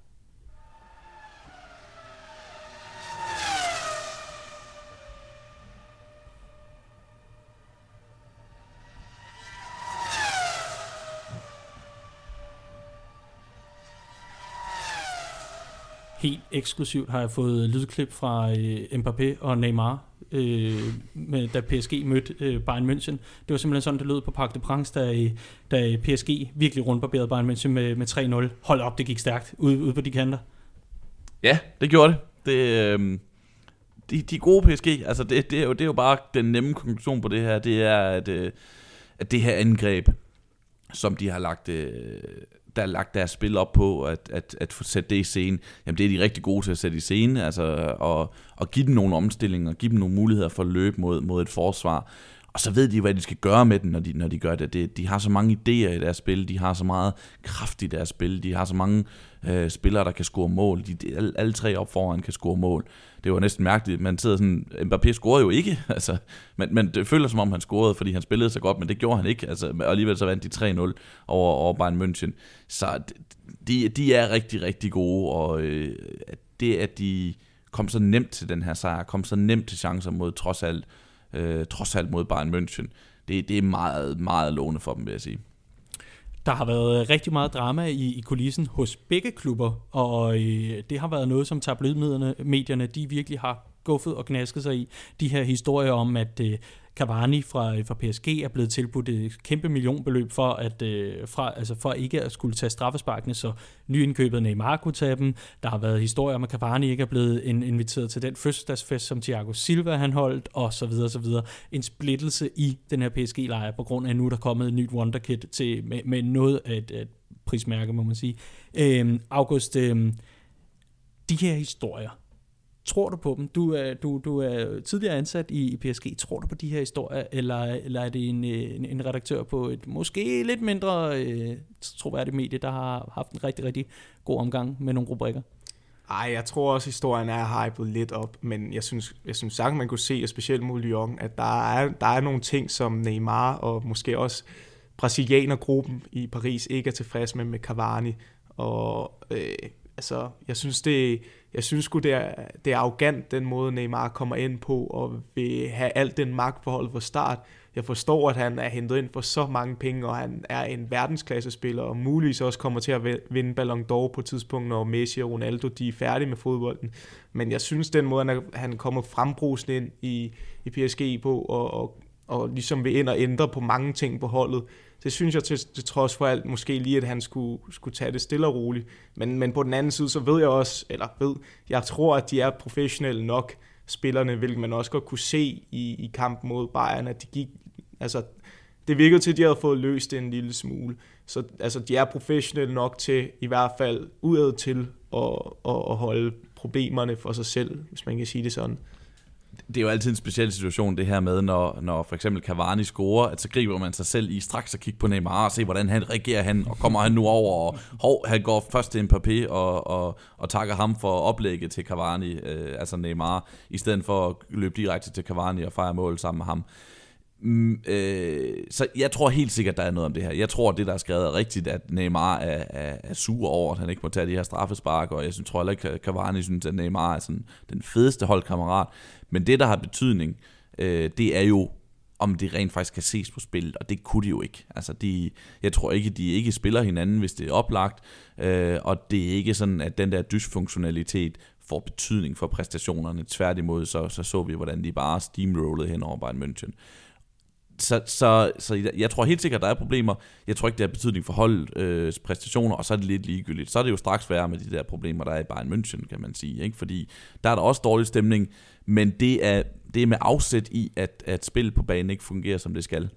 Speaker 1: Helt eksklusivt har jeg fået lydklip fra øh, Mbappé og Neymar, øh, med, da PSG mødte øh, Bayern München. Det var simpelthen sådan, det lød på Parc de Prince, da, øh, da PSG virkelig rundbarberede Bayern München med, med 3-0. Hold op, det gik stærkt ude, ude på de kanter.
Speaker 3: Ja, det gjorde det. det øh, de, de gode PSG, altså det, det, er jo, det er jo bare den nemme konklusion på det her, det er, at, øh, at det her angreb, som de har lagt, øh, der har lagt deres spil op på, at, at, at få sat det i scene, jamen det er de rigtig gode til at sætte i scene, altså, og, og give dem nogle omstillinger, give dem nogle muligheder for at løbe mod, mod et forsvar. Og så ved de, hvad de skal gøre med den, når de, når de gør det. det. De har så mange idéer i deres spil, de har så meget kraft i deres spil, de har så mange øh, spillere, der kan score mål. De, de, alle, alle tre op foran kan score mål. Det var næsten mærkeligt. Man sidder sådan, Mbappé scorede jo ikke, altså, men, men det føler som om han scorede, fordi han spillede så godt, men det gjorde han ikke. Altså, og alligevel så vandt de 3-0 over, over Bayern München. Så de, de er rigtig, rigtig gode, og øh, det, at de kom så nemt til den her sejr, kom så nemt til chancer mod trods alt øh, trods alt mod Bayern München. Det, det er meget, meget lovende for dem, vil jeg sige.
Speaker 1: Der har været rigtig meget drama i, i kulissen hos begge klubber, og øh, det har været noget, som tabloidmedierne medierne, de virkelig har guffet og gnasket sig i. De her historier om, at øh, Cavani fra, øh, fra PSG er blevet tilbudt et kæmpe millionbeløb for, at, øh, fra, altså for ikke at skulle tage straffesparkene, så nyindkøbet Neymar kunne tage dem. Der har været historier om, at Cavani ikke er blevet inviteret til den fødselsdagsfest, som Thiago Silva han holdt, og så videre, så videre. En splittelse i den her PSG-lejr, på grund af, at nu der er kommet et nyt wonderkid til, med, med noget af et, et prismærke, må man sige. Øh, August, øh, de her historier, Tror du på dem? Du er, du, du er tidligere ansat i, i PSG. Tror du på de her historier, eller, eller er det en, en, en redaktør på et måske lidt mindre øh, troværdigt medie, der har haft en rigtig, rigtig god omgang med nogle rubrikker?
Speaker 2: Ej, jeg tror også, at historien er hypet lidt op, men jeg synes, jeg synes sagt, man kunne se, og specielt mod Lyon, at der er, der er nogle ting, som Neymar og måske også brasilianergruppen i Paris ikke er tilfreds med med Cavani. Og øh, altså, jeg synes, det, jeg synes sgu, det er, det er arrogant, den måde Neymar kommer ind på, og vil have alt den magtforhold fra start. Jeg forstår, at han er hentet ind for så mange penge, og han er en verdensklassespiller, og muligvis også kommer til at vinde Ballon d'Or på et tidspunkt, når Messi og Ronaldo de er færdige med fodbolden. Men jeg synes, den måde, han, er, han kommer frembrusende ind i, i PSG på, og, og, og ligesom vil ind og ændre på mange ting på holdet, det synes jeg til, til trods for alt måske lige, at han skulle, skulle tage det stille og roligt. Men, men på den anden side, så ved jeg også, eller ved, jeg tror, at de er professionelle nok, spillerne, hvilket man også godt kunne se i, i kampen mod Bayern, at de gik, altså, det virkede til, at de havde fået løst det en lille smule. Så altså, de er professionelle nok til, i hvert fald udad til, at, at, at holde problemerne for sig selv, hvis man kan sige det sådan
Speaker 3: det er jo altid en speciel situation, det her med, når, når for eksempel Cavani scorer, at så griber man sig selv i straks at kigge på Neymar og se, hvordan han reagerer han, og kommer han nu over, og hov, han går først til Mbappé og, og, og takker ham for oplægget til Cavani, øh, altså Neymar, i stedet for at løbe direkte til Cavani og fejre mål sammen med ham. Mm, øh, så jeg tror helt sikkert, der er noget om det her. Jeg tror, det der er skrevet er rigtigt, at Neymar er, er, er sur over, at han ikke må tage de her straffespark, og jeg synes, tror heller ikke, at Cavani synes, at Neymar er sådan den fedeste holdkammerat. Men det, der har betydning, øh, det er jo, om det rent faktisk kan ses på spillet, og det kunne de jo ikke. Altså, de, jeg tror ikke, de ikke spiller hinanden, hvis det er oplagt, øh, og det er ikke sådan, at den der dysfunktionalitet får betydning for præstationerne. Tværtimod, så, så så vi, hvordan de bare steamrollede hen over Bayern München så, så, så jeg tror helt sikkert, at der er problemer. Jeg tror ikke, det har betydning for holdets øh, præstationer, og så er det lidt ligegyldigt. Så er det jo straks værre med de der problemer, der er i Bayern München, kan man sige. Ikke? Fordi der er der også dårlig stemning, men det er, det er med afsæt i, at, at spil på banen ikke fungerer, som det skal.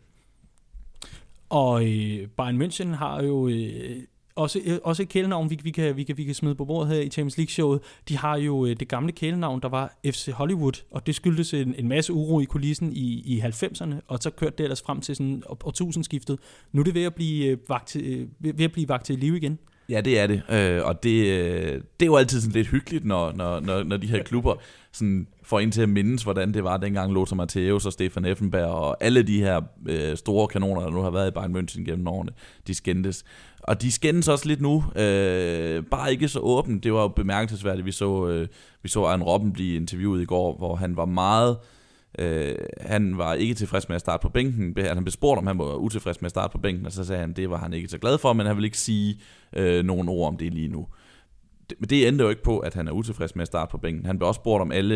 Speaker 1: Og øh, Bayern München har jo øh, også, øh, også et kælenavn, vi, vi, kan, vi, kan, vi kan smide på bordet her i Champions League-showet. De har jo øh, det gamle kælenavn, der var FC Hollywood, og det skyldtes en, en masse uro i kulissen i, i 90'erne, og så kørte det ellers frem til sådan årtusindskiftet. Nu er det ved at blive øh, vagt øh, til, ved at blive vagt til live igen.
Speaker 3: Ja, det er det. Øh, og det, øh, det er jo altid sådan lidt hyggeligt, når, når, når, når de her klubber sådan får ind til at mindes, hvordan det var dengang Lothar Matthäus og Stefan Effenberg og alle de her øh, store kanoner, der nu har været i Bayern München gennem årene, de skændtes. Og de skændes også lidt nu, øh, bare ikke så åbent. Det var jo bemærkelsesværdigt, vi så, øh, vi så Arne Robben blive interviewet i går, hvor han var meget... Øh, Øh, han var ikke tilfreds med at starte på bænken. Altså, han blev spurgt, om han var utilfreds med at starte på bænken, og så sagde han, at det var han ikke så glad for, men han vil ikke sige øh, nogen ord om det lige nu. Det, men det endte jo ikke på, at han er utilfreds med at starte på bænken. Han blev også spurgt, om alle,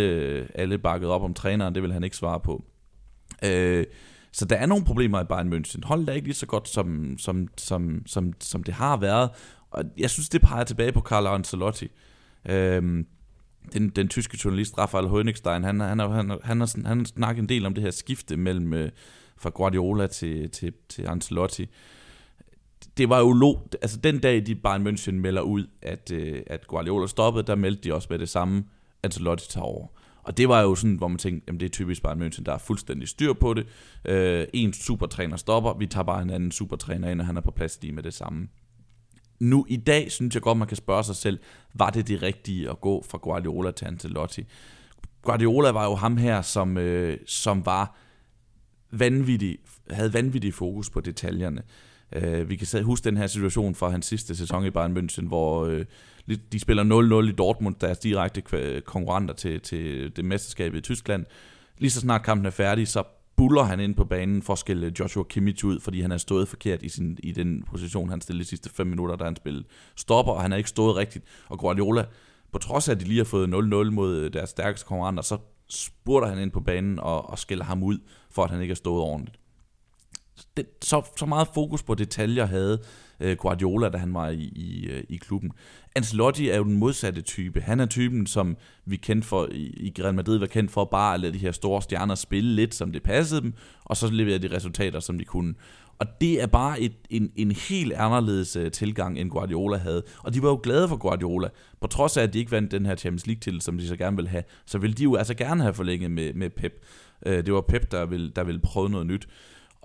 Speaker 3: alle bakkede op om træneren, det vil han ikke svare på. Øh, så der er nogle problemer i Bayern München. Holdet er ikke lige så godt, som, som, som, som, som det har været. Og jeg synes, det peger tilbage på Carlo Ancelotti. Øhm, den, den tyske journalist Rafael Hönigstein, han, han, han, han, han, har, han snakket en del om det her skifte mellem øh, fra Guardiola til, til, til Ancelotti. det var jo lo, altså den dag, de Bayern München melder ud, at, øh, at Guardiola stoppede, der meldte de også med det samme, Ancelotti tager over. Og det var jo sådan, hvor man tænkte, jamen det er typisk Bayern München, der er fuldstændig styr på det. Øh, en supertræner stopper, vi tager bare en anden supertræner ind, og han er på plads lige med det samme. Nu i dag synes jeg godt, man kan spørge sig selv, var det det rigtige at gå fra Guardiola til Ancelotti? Guardiola var jo ham her, som, øh, som var vanvittig, havde vanvittig fokus på detaljerne. Øh, vi kan huske den her situation fra hans sidste sæson i Bayern München, hvor øh, de spiller 0-0 i Dortmund, deres direkte konkurrenter til, til det mesterskab i Tyskland. Lige så snart kampen er færdig, så buller han ind på banen for at skille Joshua Kimmich ud, fordi han har stået forkert i, sin, i den position, han stillede de sidste 5 minutter, da han spillede stopper, og han har ikke stået rigtigt. Og Guardiola, på trods af, at de lige har fået 0-0 mod øh, deres stærkeste konkurrenter, så spurter han ind på banen og, og skiller ham ud, for at han ikke har stået ordentligt. Det, så, så meget fokus på detaljer havde øh, Guardiola, da han var i, i, øh, i klubben. Ancelotti er jo den modsatte type. Han er typen, som vi kendte for, i, i Real Madrid var kendt for bare at lade de her store stjerner spille lidt, som det passede dem, og så leverede de resultater, som de kunne. Og det er bare et, en, en helt anderledes øh, tilgang, end Guardiola havde. Og de var jo glade for Guardiola. På trods af, at de ikke vandt den her Champions League titel, som de så gerne ville have, så ville de jo altså gerne have forlænget med, med Pep. Øh, det var Pep, der ville, der ville prøve noget nyt.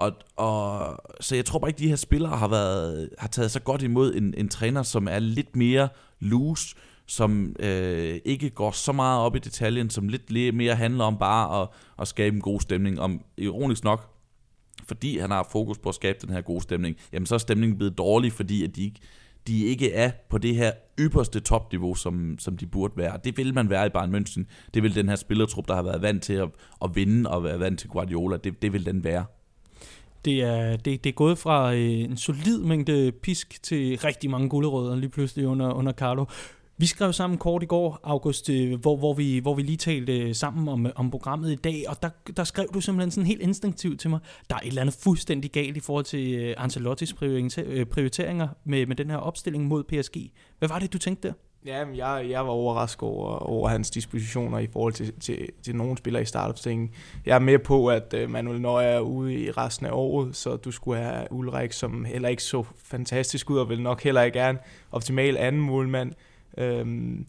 Speaker 3: Og, og, så jeg tror bare ikke, de her spillere har, været, har taget så godt imod en, en træner, som er lidt mere loose, som øh, ikke går så meget op i detaljen, som lidt mere handler om bare at, at skabe en god stemning. Om ironisk nok, fordi han har fokus på at skabe den her gode stemning, jamen så er stemningen blevet dårlig, fordi at de ikke, de ikke er på det her ypperste topniveau, som, som de burde være. Det vil man være i Bayern München. Det vil den her spillertrup, der har været vant til at, at vinde og være vant til Guardiola, det, det vil den være.
Speaker 1: Det er, det, det er gået fra øh, en solid mængde pisk til rigtig mange gulerødder lige pludselig under, under Carlo. Vi skrev sammen kort i går, August, øh, hvor, hvor, vi, hvor vi lige talte øh, sammen om, om programmet i dag, og der, der skrev du simpelthen sådan helt instinktivt til mig, der er et eller andet fuldstændig galt i forhold til øh, Ancelottis prioriteringer med, med den her opstilling mod PSG. Hvad var det, du tænkte der?
Speaker 2: Ja, jeg, jeg var overrasket over, over hans dispositioner i forhold til, til, til nogle spillere i startopstillingen. Jeg er med på, at øh, Manuel Neuer er ude i resten af året, så du skulle have Ulrik, som heller ikke så fantastisk ud, og vil nok heller ikke er en optimal anden målmand. Øhm,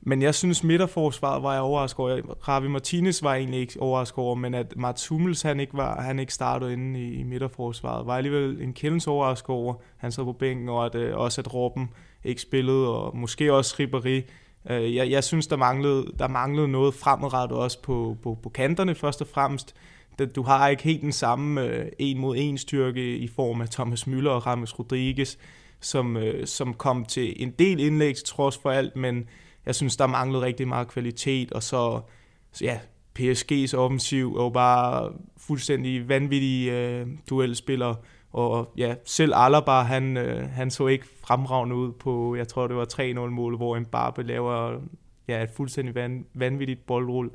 Speaker 2: men jeg synes, midterforsvaret var jeg overrasket over. Ravi Martinez var egentlig ikke overrasket over, men at Mats Hummels, han ikke, var, han ikke startede inde i, i midterforsvaret, var alligevel en kældens overrasket over. Han sad på bænken, og at, øh, også at Robben ikke spillede, og måske også Ribéry. Øh, jeg, jeg synes, der manglede, der manglede noget fremadrettet også på, på, på kanterne først og fremmest. Du har ikke helt den samme øh, en mod en styrke i form af Thomas Müller og Rames Rodriguez, som, øh, som kom til en del indlæg til trods for alt, men jeg synes, der manglede rigtig meget kvalitet, og så, så ja, PSG's offensiv er jo bare fuldstændig vanvittige øh, duelspillere, og ja, selv Alaba, han, øh, han så ikke fremragende ud på, jeg tror det var 3-0-mål, hvor en laver ja, et fuldstændig van, vanvittigt boldrull.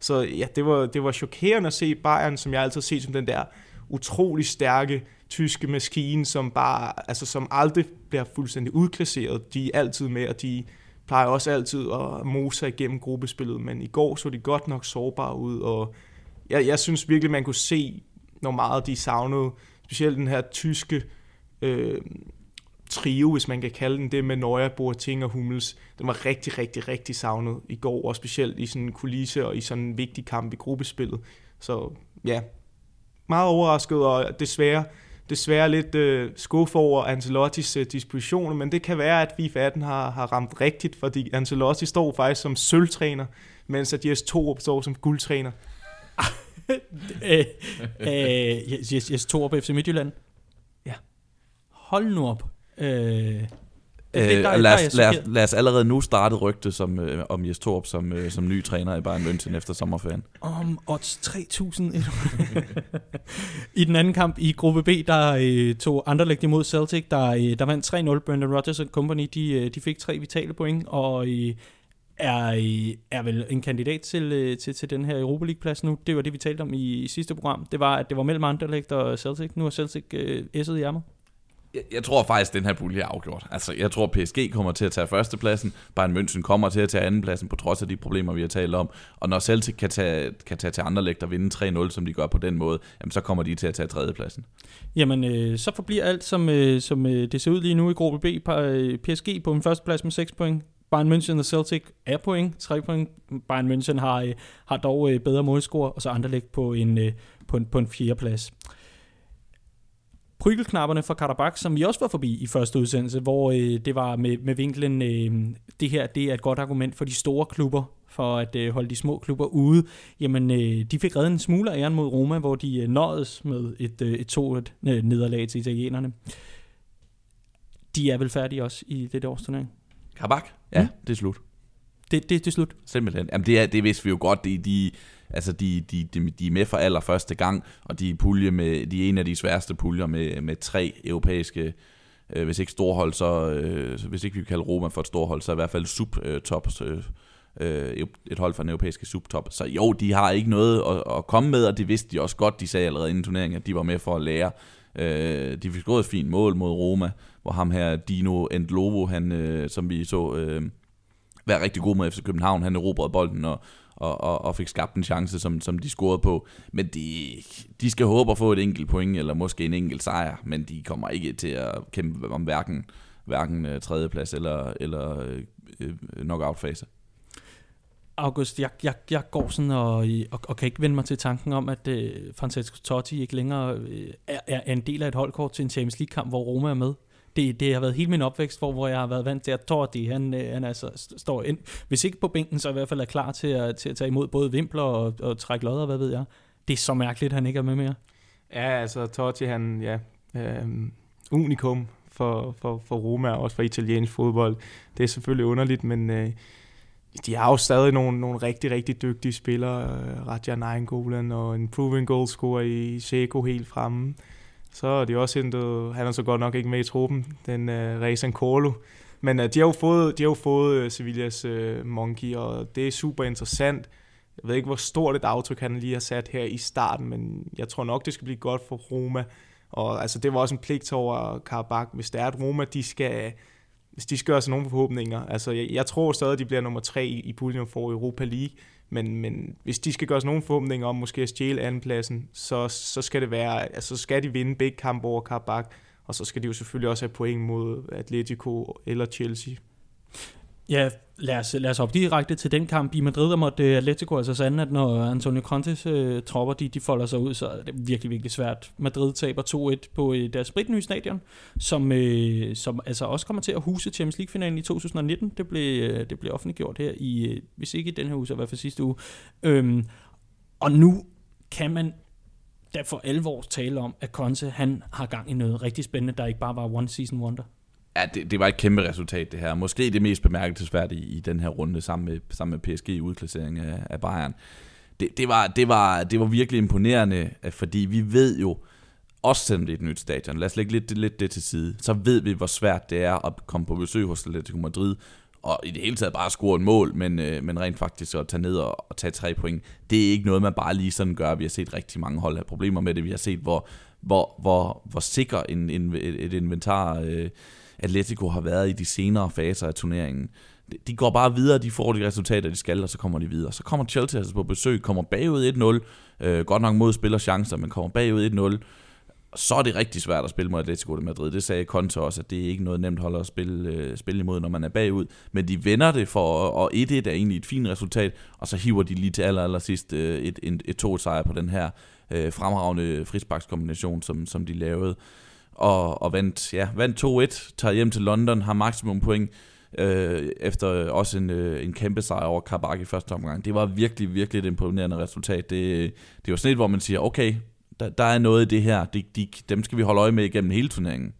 Speaker 2: Så ja, det var, det var chokerende at se Bayern, som jeg altid har set som den der utrolig stærke tyske maskine, som bare, altså som aldrig bliver fuldstændig udklasseret. De er altid med, og de plejer også altid at mose igennem gruppespillet, men i går så de godt nok sårbare ud, og jeg, jeg synes virkelig, man kunne se, når meget de savnede specielt den her tyske øh, trio, hvis man kan kalde den det, med Neuer, Boateng og Hummels, den var rigtig, rigtig, rigtig savnet i går, og specielt i sådan en kulisse og i sådan en vigtig kamp i gruppespillet. Så ja, meget overrasket, og desværre, desværre lidt øh, skuffet over Ancelottis øh, dispositioner, men det kan være, at FIFA 18 har, har ramt rigtigt, fordi Ancelotti står faktisk som sølvtræner, mens at Jes Torup står som guldtræner.
Speaker 1: øh, øh, Jes, Jes Torup FC Midtjylland. Ja. Hold nu op. Øh,
Speaker 3: Øh, det, der, lad, os, lad, os, lad os allerede nu starte rygte som, øh, om Jes Torp som, øh, som ny træner i Bayern München efter sommerferien.
Speaker 1: Om odds 3000. I den anden kamp i gruppe B, der øh, tog Anderlecht imod Celtic, der, øh, der vandt 3-0. Brendan Rodgers Company, de, øh, de fik tre vitale point, og øh, er, er vel en kandidat til, øh, til, til den her Europa League-plads nu. Det var det, vi talte om i, i sidste program. Det var, at det var mellem Anderlecht og Celtic. Nu er Celtic øh, æsset i ærmer.
Speaker 3: Jeg, jeg tror faktisk, at den her pulje er afgjort. Altså, jeg tror, PSG kommer til at tage førstepladsen, Bayern München kommer til at tage andenpladsen, på trods af de problemer, vi har talt om. Og når Celtic kan tage, kan tage til andre lægter og vinde 3-0, som de gør på den måde, jamen, så kommer de til at tage tredjepladsen.
Speaker 1: Jamen, øh, så forbliver alt, som, øh, som øh, det ser ud lige nu i gruppe B. Øh, PSG på en førsteplads med 6 point. Bayern München og Celtic er point, 3 point. Bayern München har, øh, har dog øh, bedre målscore, og så Anderlecht på en, øh, på en, på en fjerde plads. Prygelknapperne fra Karabakh, som vi også var forbi i første udsendelse, hvor øh, det var med, med vinklen, øh, det her det er et godt argument for de store klubber, for at øh, holde de små klubber ude. Jamen, øh, de fik reddet en smule af æren mod Roma, hvor de øh, nåedes med et, øh, et to et, øh, nederlag til italienerne. De er vel færdige også i det års turnering?
Speaker 3: Karabakh? Ja, det er slut.
Speaker 1: Det, det, det er slut.
Speaker 3: Simpelthen. Jamen det, er, det vidste vi jo godt. De, de, altså de, de, de, de er med for allerførste gang, og de er, pulje med, de er en af de sværeste puljer med, med tre europæiske, øh, hvis ikke storhold, så øh, hvis ikke vi kan kalde Roma for et storhold, så i hvert fald subtops, øh, øh, et hold fra den europæiske subtop. Så jo, de har ikke noget at, at komme med, og det vidste de også godt. De sagde allerede inden turneringen, at de var med for at lære. Øh, de fik gået et fint mål mod Roma, hvor ham her, Dino Endlovo, han, øh, som vi så... Øh, være rigtig god med FC København. Han erobrede bolden og, og, og, og fik skabt en chance, som, som de scorede på. Men de, de skal håbe at få et enkelt point, eller måske en enkelt sejr, men de kommer ikke til at kæmpe om hverken, hverken uh, tredjeplads eller, eller øh, øh, knockout-fase.
Speaker 1: August, jeg, jeg, jeg går sådan og, og, og kan ikke vende mig til tanken om, at øh, Francesco Totti ikke længere øh, er, er en del af et holdkort til en Champions League-kamp, hvor Roma er med det, det har været hele min opvækst, hvor, hvor jeg har været vant til, at Tordi, han, øh, han altså står ind, hvis ikke på bænken, så i hvert fald er klar til at, til at tage imod både vimpler og, og trække lodder, hvad ved jeg. Det er så mærkeligt, at han ikke er med mere.
Speaker 2: Ja, altså Totti, han, ja, øh, unikum for, for, for Roma, og også for italiensk fodbold. Det er selvfølgelig underligt, men øh, de har jo stadig nogle, nogle rigtig, rigtig dygtige spillere. Øh, Raja Nainggolan og en proven goalscorer i Seco helt fremme. Så er de også hentet, han er så godt nok ikke med i truppen, den øh, uh, Rezan Corlo. Men uh, de har jo fået, de har jo fået uh, Sevillas uh, Monkey, og det er super interessant. Jeg ved ikke, hvor stort et aftryk han lige har sat her i starten, men jeg tror nok, det skal blive godt for Roma. Og altså, det var også en pligt over Karabakh, hvis det er, at Roma, de skal, hvis de skal gøre sig nogle forhåbninger. Altså, jeg, jeg tror stadig, at de bliver nummer tre i, i puljen for Europa League. Men, men hvis de skal gøre sådan nogle forhåbninger om måske at stjæle andenpladsen, så, så skal det være, altså så skal de vinde begge kampe over Karabakh, og så skal de jo selvfølgelig også have point mod Atletico eller Chelsea.
Speaker 1: Ja, lad os, lad os hoppe direkte til den kamp i Madrid, der måtte øh, Atletico altså sande, at når Antonio Contes øh, tropper, de, de folder sig ud, så er det virkelig, virkelig svært. Madrid taber 2-1 på øh, deres spritnye stadion, som, øh, som altså også kommer til at huse Champions League-finalen i 2019. Det blev, øh, det blev offentliggjort her i, øh, hvis ikke i den her uge, så i hvert fald sidste uge. Øhm, og nu kan man da for alvor tale om, at Conte han har gang i noget rigtig spændende, der ikke bare var one season wonder.
Speaker 3: Ja, det, det var et kæmpe resultat, det her. Måske det mest bemærkelsesværdige i den her runde sammen med, sammen med PSG i udklassering af, af Bayern. Det, det, var, det, var, det var virkelig imponerende, fordi vi ved jo, også selvom det er et nyt stadion, lad os lægge lidt, lidt det til side, så ved vi, hvor svært det er at komme på besøg hos Atletico Madrid, og i det hele taget bare score et mål, men, øh, men rent faktisk at tage ned og, og tage tre point, det er ikke noget, man bare lige sådan gør. Vi har set rigtig mange hold have problemer med det. Vi har set, hvor, hvor, hvor, hvor sikker en, en, et, et inventar øh, Atletico har været i de senere faser af turneringen. De går bare videre, de får de resultater, de skal, og så kommer de videre. Så kommer Chelsea altså på besøg, kommer bagud 1-0, øh, godt nok mod spiller chancer, men kommer bagud 1-0, så er det rigtig svært at spille mod Atletico de Madrid. Det sagde Conte også, at det er ikke noget nemt hold at spille, øh, spille imod, når man er bagud. Men de vender det for, og 1-1 er egentlig et fint resultat, og så hiver de lige til aller, aller sidst øh, et, et, et to sejr på den her øh, fremragende frisbakskombination, som, som de lavede og, og vandt, ja, vandt 2-1, tager hjem til London, har maksimum point, øh, efter også en, øh, en kæmpe sejr over Kabak i første omgang. Det var virkelig, virkelig et imponerende resultat. Det, det var sådan et, hvor man siger, okay, der, der er noget i det her, de, de, dem skal vi holde øje med igennem hele turneringen.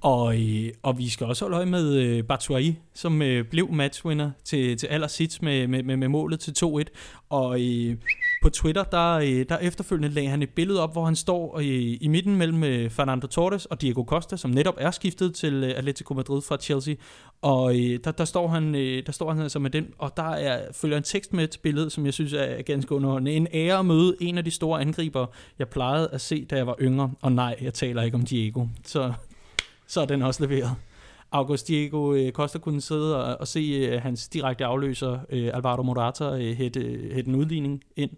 Speaker 1: Og, øh, og vi skal også holde øje med øh, Batshuayi, som øh, blev matchwinner til, til allersidst med, med, med, med målet til 2-1. Og øh, på Twitter, der, øh, der efterfølgende lagde han et billede op, hvor han står i, i midten mellem øh, Fernando Torres og Diego Costa, som netop er skiftet til Atletico Madrid fra Chelsea. Og der, der, står han, der står han altså med den, og der er, følger en tekst med til billedet, som jeg synes er ganske underholdende. En ære at møde en af de store angriber, jeg plejede at se, da jeg var yngre. Og nej, jeg taler ikke om Diego. Så så er den også leveret. August Diego øh, Costa kunne sidde og, og se øh, hans direkte afløser, øh, Alvaro Morata, øh, hætte, hætte en udligning ind.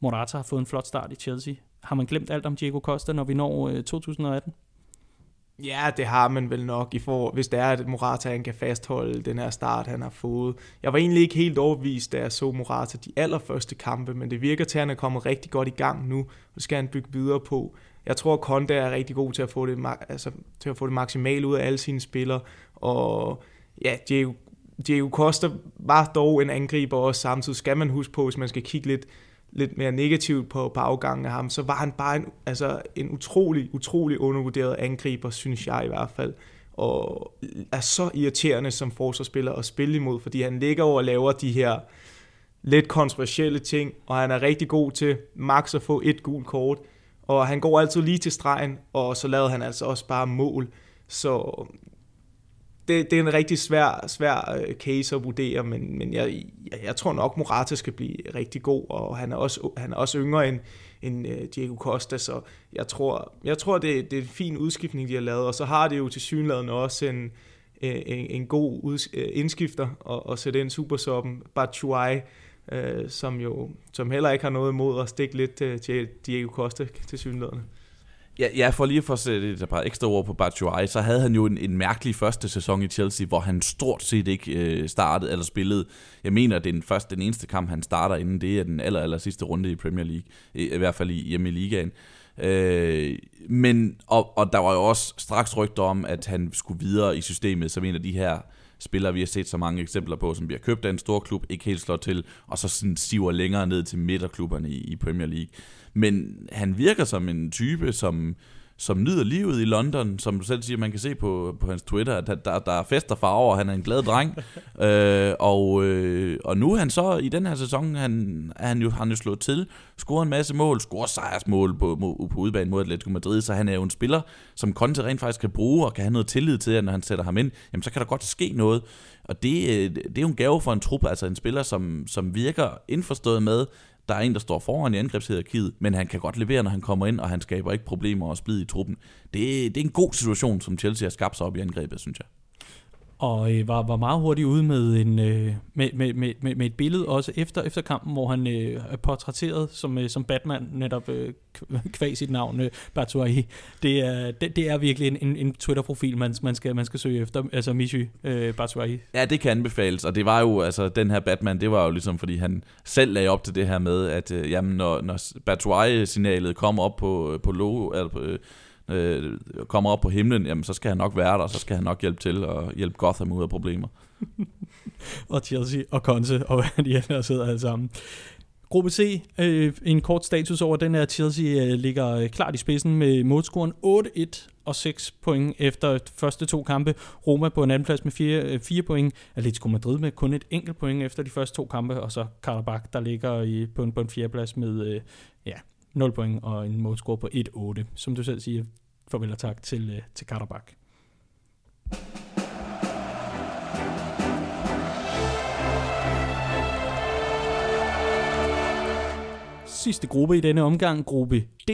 Speaker 1: Morata har fået en flot start i Chelsea. Har man glemt alt om Diego Costa, når vi når øh, 2018?
Speaker 2: Ja, det har man vel nok, i for, hvis det er, at Morata han kan fastholde den her start, han har fået. Jeg var egentlig ikke helt overbevist, da jeg så Morata de allerførste kampe, men det virker til, at han er kommet rigtig godt i gang nu, og det skal han bygge videre på. Jeg tror, at Konda er rigtig god til at få det, altså, til at få det maksimale ud af alle sine spillere, og ja, Diego, Diego Costa var dog en angriber også samtidig. Skal man huske på, hvis man skal kigge lidt, lidt mere negativt på, på afgangen af ham, så var han bare en, altså en utrolig, utrolig undervurderet angriber, synes jeg i hvert fald. Og er så irriterende som forsvarsspiller at spille imod, fordi han ligger over og laver de her lidt kontroversielle ting, og han er rigtig god til max at få et gult kort, og han går altid lige til stregen, og så lavede han altså også bare mål. Så øh, det, det er en rigtig svær, svær øh, case at vurdere, men, men jeg, jeg, jeg tror nok, Morata skal blive rigtig god, og han er også, han er også yngre end, end øh, Diego Costa, så jeg tror, jeg tror det, det er en fin udskiftning, de har lavet, og så har det jo til synlædende også en, en, en god ud, indskifter at, at sætte ind supersoppen, Batshuayi, øh, som jo som heller ikke har noget imod at stikke lidt uh, til Diego Costa til synligheden.
Speaker 3: Ja, ja, for lige for at sætte et par ekstra ord på Batshuayi, så havde han jo en, en mærkelig første sæson i Chelsea, hvor han stort set ikke øh, startede eller spillede. Jeg mener, at den, første, den eneste kamp, han starter inden, det er den aller, aller sidste runde i Premier League, i, i hvert fald i, hjemme i ligaen. Øh, men, og, og der var jo også straks rygter om, at han skulle videre i systemet som en af de her spillere, vi har set så mange eksempler på, som bliver købt af en stor klub, ikke helt slår til, og så sådan siver længere ned til midterklubberne i, i Premier League. Men han virker som en type, som, som nyder livet i London, som du selv siger, man kan se på, på hans Twitter, at der, der er fest og farver, han er en glad dreng. øh, og, øh, og nu er han så, i den her sæson, han, han jo, han jo slået til, scorer en masse mål, scorer sejrsmål på, på, på mod Atletico Madrid, så han er jo en spiller, som Conte rent faktisk kan bruge, og kan have noget tillid til, når han sætter ham ind, jamen så kan der godt ske noget. Og det, øh, det er jo en gave for en trup, altså en spiller, som, som virker indforstået med, der er en, der står foran i angrebshierarkiet, men han kan godt levere, når han kommer ind, og han skaber ikke problemer og splid i truppen. Det, det er en god situation, som Chelsea har skabt sig op i angrebet, synes jeg
Speaker 1: og øh, var, var meget hurtigt ude med, en, øh, med, med, med, med et billede også efter, efter kampen, hvor han øh, er portrætteret som, øh, som Batman, netop øh, kvæg sit navn, øh, Batuai. Det er, det, det er virkelig en, en, en Twitter-profil, man, man, skal, man skal søge efter, altså Michi øh, Batuai.
Speaker 3: Ja, det kan anbefales, og det var jo, altså den her Batman, det var jo ligesom, fordi han selv lagde op til det her med, at øh, jamen, når, når Batuai-signalet kom op på, øh, på logo, eller på, øh, øh, kommer op på himlen, jamen så skal han nok være der, og så skal han nok hjælpe til og hjælpe Gotham ud af problemer.
Speaker 1: og Chelsea og Conte og hvad de ellers sidder alle sammen. Gruppe C, øh, en kort status over den her Chelsea øh, ligger øh, klart i spidsen med målscoren 8-1 og 6 point efter første to kampe. Roma på en anden plads med 4, øh, 4 point. Atletico Madrid med kun et enkelt point efter de første to kampe. Og så Karabakh, der ligger i, på, en, på en fjerde plads med øh, ja, 0 point og en målscore på 1-8. Som du selv siger, farvel og tak til, øh, til Karabakh. sidste gruppe i denne omgang, gruppe D,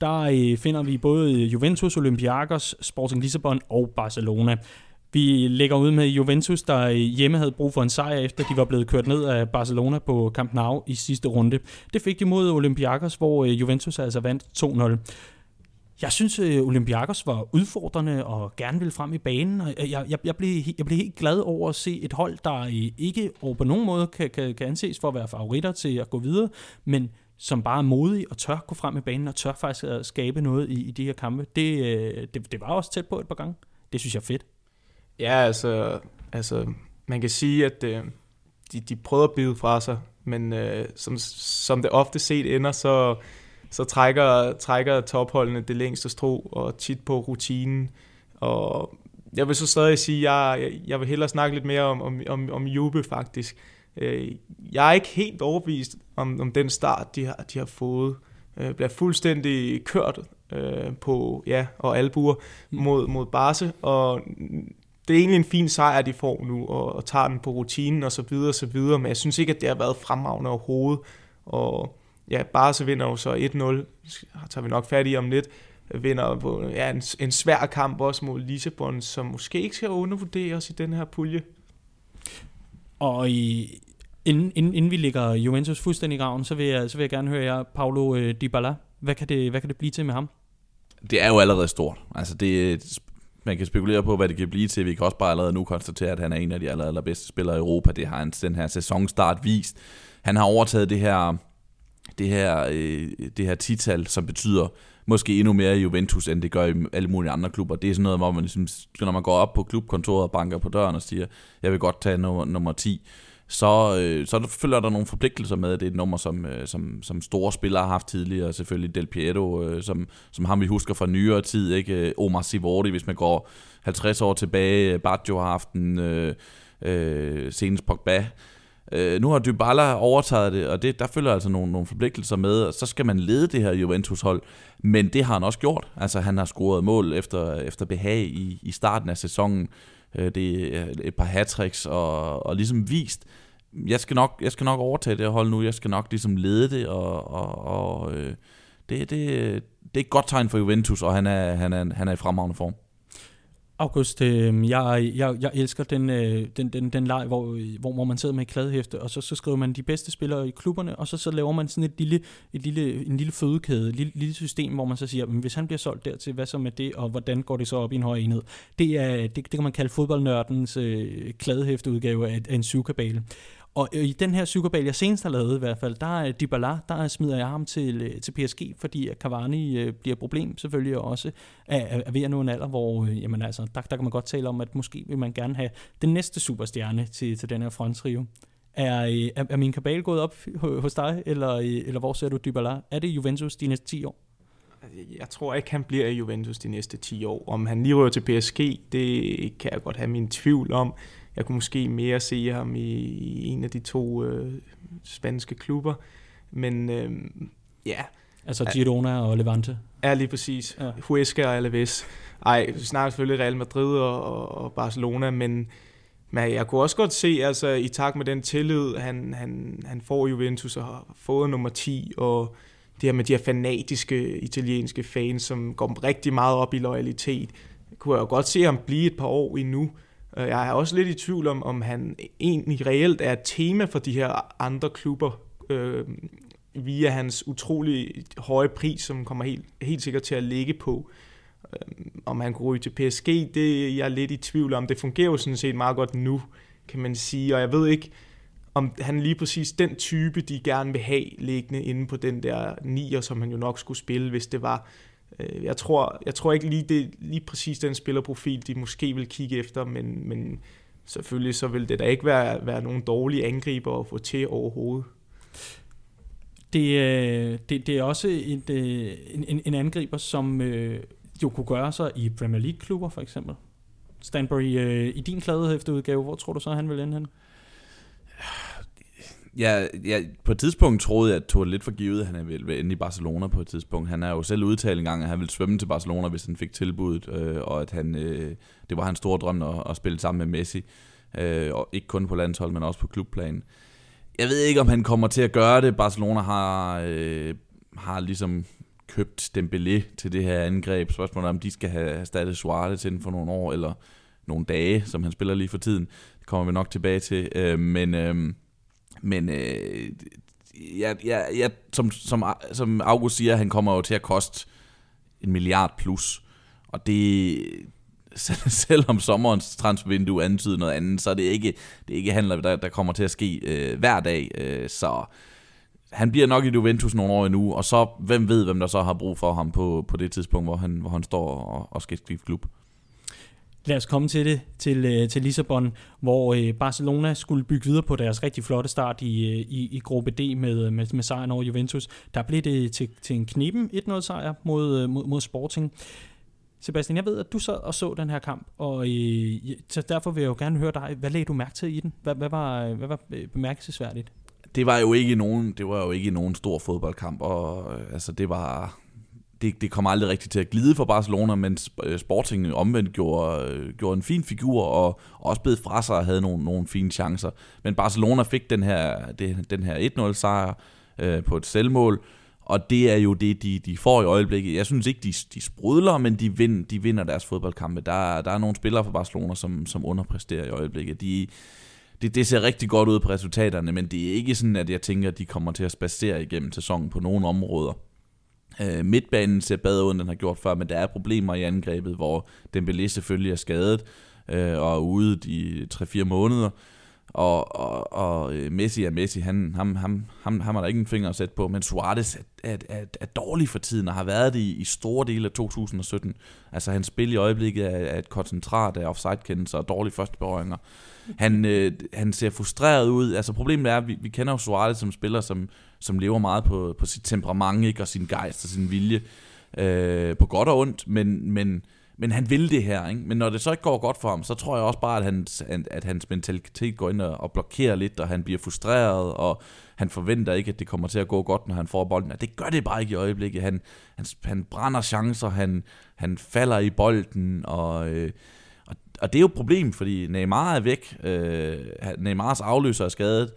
Speaker 1: der øh, finder vi både øh, Juventus, Olympiakos, Sporting Lissabon og Barcelona. Vi lægger ud med Juventus, der hjemme havde brug for en sejr, efter de var blevet kørt ned af Barcelona på Camp Nou i sidste runde. Det fik de mod Olympiakos, hvor øh, Juventus altså vandt 2-0. Jeg synes, øh, Olympiakos var udfordrende og gerne ville frem i banen. Og jeg, jeg, jeg, blev, jeg blev helt glad over at se et hold, der øh, ikke over på nogen måde kan, kan, kan anses for at være favoritter til at gå videre, men som bare er modig og tør gå frem i banen og tør faktisk at skabe noget i, i de her kampe. Det, det, det var også tæt på et par gange. Det synes jeg er fedt.
Speaker 2: Ja, altså, altså man kan sige, at øh, de, de prøver at bide fra sig, men øh, som, som det ofte set ender, så, så trækker, trækker topholdene det længste strå, og tit på rutinen. Og jeg vil så stadig sige, at jeg, jeg vil hellere snakke lidt mere om, om, om, om Juve faktisk. Øh, jeg er ikke helt overbevist om, om den start, de har, de har fået. Øh, bliver fuldstændig kørt øh, på ja og albuer mod, mod Barse, og det er egentlig en fin sejr, de får nu, og, og tager den på rutinen og så videre og så videre, men jeg synes ikke, at det har været fremragende overhovedet, og ja, Barca vinder jo så 1-0, tager vi nok fat i om lidt, vinder på ja, en, en svær kamp også mod Lissabon, som måske ikke skal undervurderes i den her pulje.
Speaker 1: Og i, inden, inden, inden vi ligger Juventus fuldstændig i graven, så vil jeg, så vil jeg gerne høre jer, Paulo øh, Dybala. Hvad kan, det, hvad kan det blive til med ham?
Speaker 3: Det er jo allerede stort. Altså det, man kan spekulere på, hvad det kan blive til. Vi kan også bare allerede nu konstatere, at han er en af de aller, allerbedste spillere i Europa. Det har han den her sæsonstart vist. Han har overtaget det her, det her, øh, det her tital, som betyder måske endnu mere i Juventus, end det gør i alle mulige andre klubber. Det er sådan noget, hvor man ligesom, når man går op på klubkontoret og banker på døren og siger, jeg vil godt tage nummer, nummer 10, så, øh, så følger der nogle forpligtelser med. Det er et nummer, som, øh, som, som store spillere har haft tidligere. Selvfølgelig Del Piero, øh, som, som ham vi husker fra nyere tid. Ikke? Øh, Omar Sivordi, hvis man går 50 år tilbage. Øh, Baggio har haft en øh, øh, senest Pogba. Øh, nu har Dybala overtaget det, og det, der følger altså nogle, nogle forpligtelser med, og så skal man lede det her Juventus-hold, men det har han også gjort. Altså han har scoret mål efter, efter behag i, i starten af sæsonen. Øh, det er et par hat og, og ligesom vist, jeg skal, nok, jeg skal nok overtage det hold nu, jeg skal nok ligesom lede det, og, og, og øh, det, det, det er et godt tegn for Juventus, og han er, han er, han er i fremragende form.
Speaker 1: August, øh, jeg, jeg, jeg elsker den, øh, den, den, den leg, hvor, øh, hvor, hvor man sidder med et kladehæfte, og så, så skriver man de bedste spillere i klubberne, og så, så laver man sådan et lille, et lille, en lille fødekæde, et lille, lille system, hvor man så siger, men hvis han bliver solgt dertil, hvad så med det, og hvordan går det så op i en høj enhed? Det, er, det, det kan man kalde fodboldnørdens øh, kladehæfteudgave af, af en syvkabale. Og øh, i den her psykobal, jeg senest har lavet i hvert fald, der er Dybala, der smider jeg ham til, øh, til PSG, fordi Cavani øh, bliver et problem selvfølgelig også er, er ved at nå en alder, hvor jamen altså, der, der kan man godt tale om, at måske vil man gerne have den næste superstjerne til, til den her frontrio. Er, er, er min kabal gået op hos dig, eller, eller hvor ser du Dybala? Er det Juventus de næste 10 år?
Speaker 2: Altså, jeg tror ikke, han bliver i Juventus de næste 10 år. Om han lige rører til PSG, det kan jeg godt have min tvivl om. Jeg kunne måske mere se ham i, i en af de to øh, spanske klubber. Men øh, ja.
Speaker 1: Altså Girona og Levante?
Speaker 2: Ja, lige præcis. Ja. Huesca og Alaves. Ej, snakker selvfølgelig Real Madrid og, og Barcelona, men, men jeg kunne også godt se, altså i takt med den tillid, han, han, han får Juventus og har fået nummer 10, og det her med de her fanatiske italienske fans, som går rigtig meget op i loyalitet, kunne jeg jo godt se ham blive et par år endnu. Øh, jeg er også lidt i tvivl om, om han egentlig reelt er et tema for de her andre klubber, øh, via hans utrolig høje pris, som kommer helt, helt sikkert til at ligge på. Øh, om han kunne ryge til PSG, det er jeg lidt i tvivl om. Det fungerer jo sådan set meget godt nu, kan man sige, og jeg ved ikke, om han lige præcis den type, de gerne vil have liggende inde på den der nier, som han jo nok skulle spille, hvis det var Øh, jeg tror, jeg tror ikke lige, det lige præcis den spillerprofil, de måske vil kigge efter, men, men selvfølgelig så vil det da ikke være, være nogen dårlige angriber at få til overhovedet.
Speaker 1: Det, øh, det, det er også et, øh, en, en angriber, som jo kunne gøre sig i Premier League-klubber for eksempel. Stanbury, i din kladehæfteudgave, hvor tror du så, han vil ende hen?
Speaker 3: Ja, ja, på et tidspunkt troede jeg, at tog lidt for givet, at han ville ende i Barcelona på et tidspunkt. Han har jo selv udtalt en gang, at han ville svømme til Barcelona, hvis han fik tilbuddet, øh, og at han, øh, det var hans store drøm at, at spille sammen med Messi. Øh, og ikke kun på landshold, men også på klubplan. Jeg ved ikke, om han kommer til at gøre det. Barcelona har, øh, har ligesom købt Dembélé til det her angreb. Spørgsmålet er, om de skal have erstattet Suarez inden for nogle år, eller nogle dage, som han spiller lige for tiden. Det kommer vi nok tilbage til. Øh, men... Øh, men øh, jeg, jeg, jeg, som, som, som August siger, han kommer jo til at koste en milliard plus. Og det, selvom sommerens transfervindue antyder noget andet, så er det ikke, det er ikke handler, der, der kommer til at ske øh, hver dag. Øh, så han bliver nok i Juventus nogle år endnu, og så hvem ved, hvem der så har brug for ham på, på det tidspunkt, hvor han, hvor han står og, og skal skifte klub.
Speaker 1: Lad os komme til det, til, øh, til Lissabon, hvor øh, Barcelona skulle bygge videre på deres rigtig flotte start i, øh, i, i gruppe D med, med, med sejren over Juventus. Der blev det til, til en kniben 1-0 sejr mod, mod, mod Sporting. Sebastian, jeg ved, at du sad og så den her kamp, og øh, så derfor vil jeg jo gerne høre dig. Hvad lagde du mærke til i den? Hvad, hvad, var, hvad var bemærkelsesværdigt?
Speaker 3: Det var jo ikke nogen, det var jo ikke nogen stor fodboldkamp, og altså det var det, det kom aldrig rigtigt til at glide for Barcelona, men øh, Sporting omvendt gjorde, øh, gjorde en fin figur og også blev fra sig og havde nogle, nogle fine chancer. Men Barcelona fik den her, det, den her 1-0 sejr øh, på et selvmål, Og det er jo det, de, de får i øjeblikket. Jeg synes ikke, de, de sprudler, men de, vind, de vinder deres fodboldkampe. Der, der er nogle spillere fra Barcelona, som, som underpresterer i øjeblikket. De, det, det ser rigtig godt ud på resultaterne, men det er ikke sådan, at jeg tænker, at de kommer til at spacere igennem sæsonen på nogle områder. Øh, midtbanen ser bedre ud, end den har gjort før, men der er problemer i angrebet, hvor Dembélé selvfølgelig er skadet øh, og er ude de 3-4 måneder. Og, og, og øh, Messi er Messi, han, ham, ham, ham, ham har der ikke en finger at sætte på, men Suarez er, er, er, er dårlig for tiden, og har været det i, i store dele af 2017. Altså hans spil i øjeblikket er, er et koncentrat af offside-kendelser og dårlige førsteberøringer. Han, øh, han ser frustreret ud. Altså problemet er, at vi, vi kender jo Suarez som spiller, som, som lever meget på, på sit temperament, ikke? og sin gejst og sin vilje, øh, på godt og ondt, men, men men han vil det her, ikke? Men når det så ikke går godt for ham, så tror jeg også bare, at hans, at hans mentalitet går ind og blokerer lidt, og han bliver frustreret, og han forventer ikke, at det kommer til at gå godt, når han får bolden. Og det gør det bare ikke i øjeblikket. Han, han, han brænder chancer, han, han falder i bolden, og, øh, og, det er jo et problem, fordi Neymar er væk. Øh, Neymars afløser er skadet.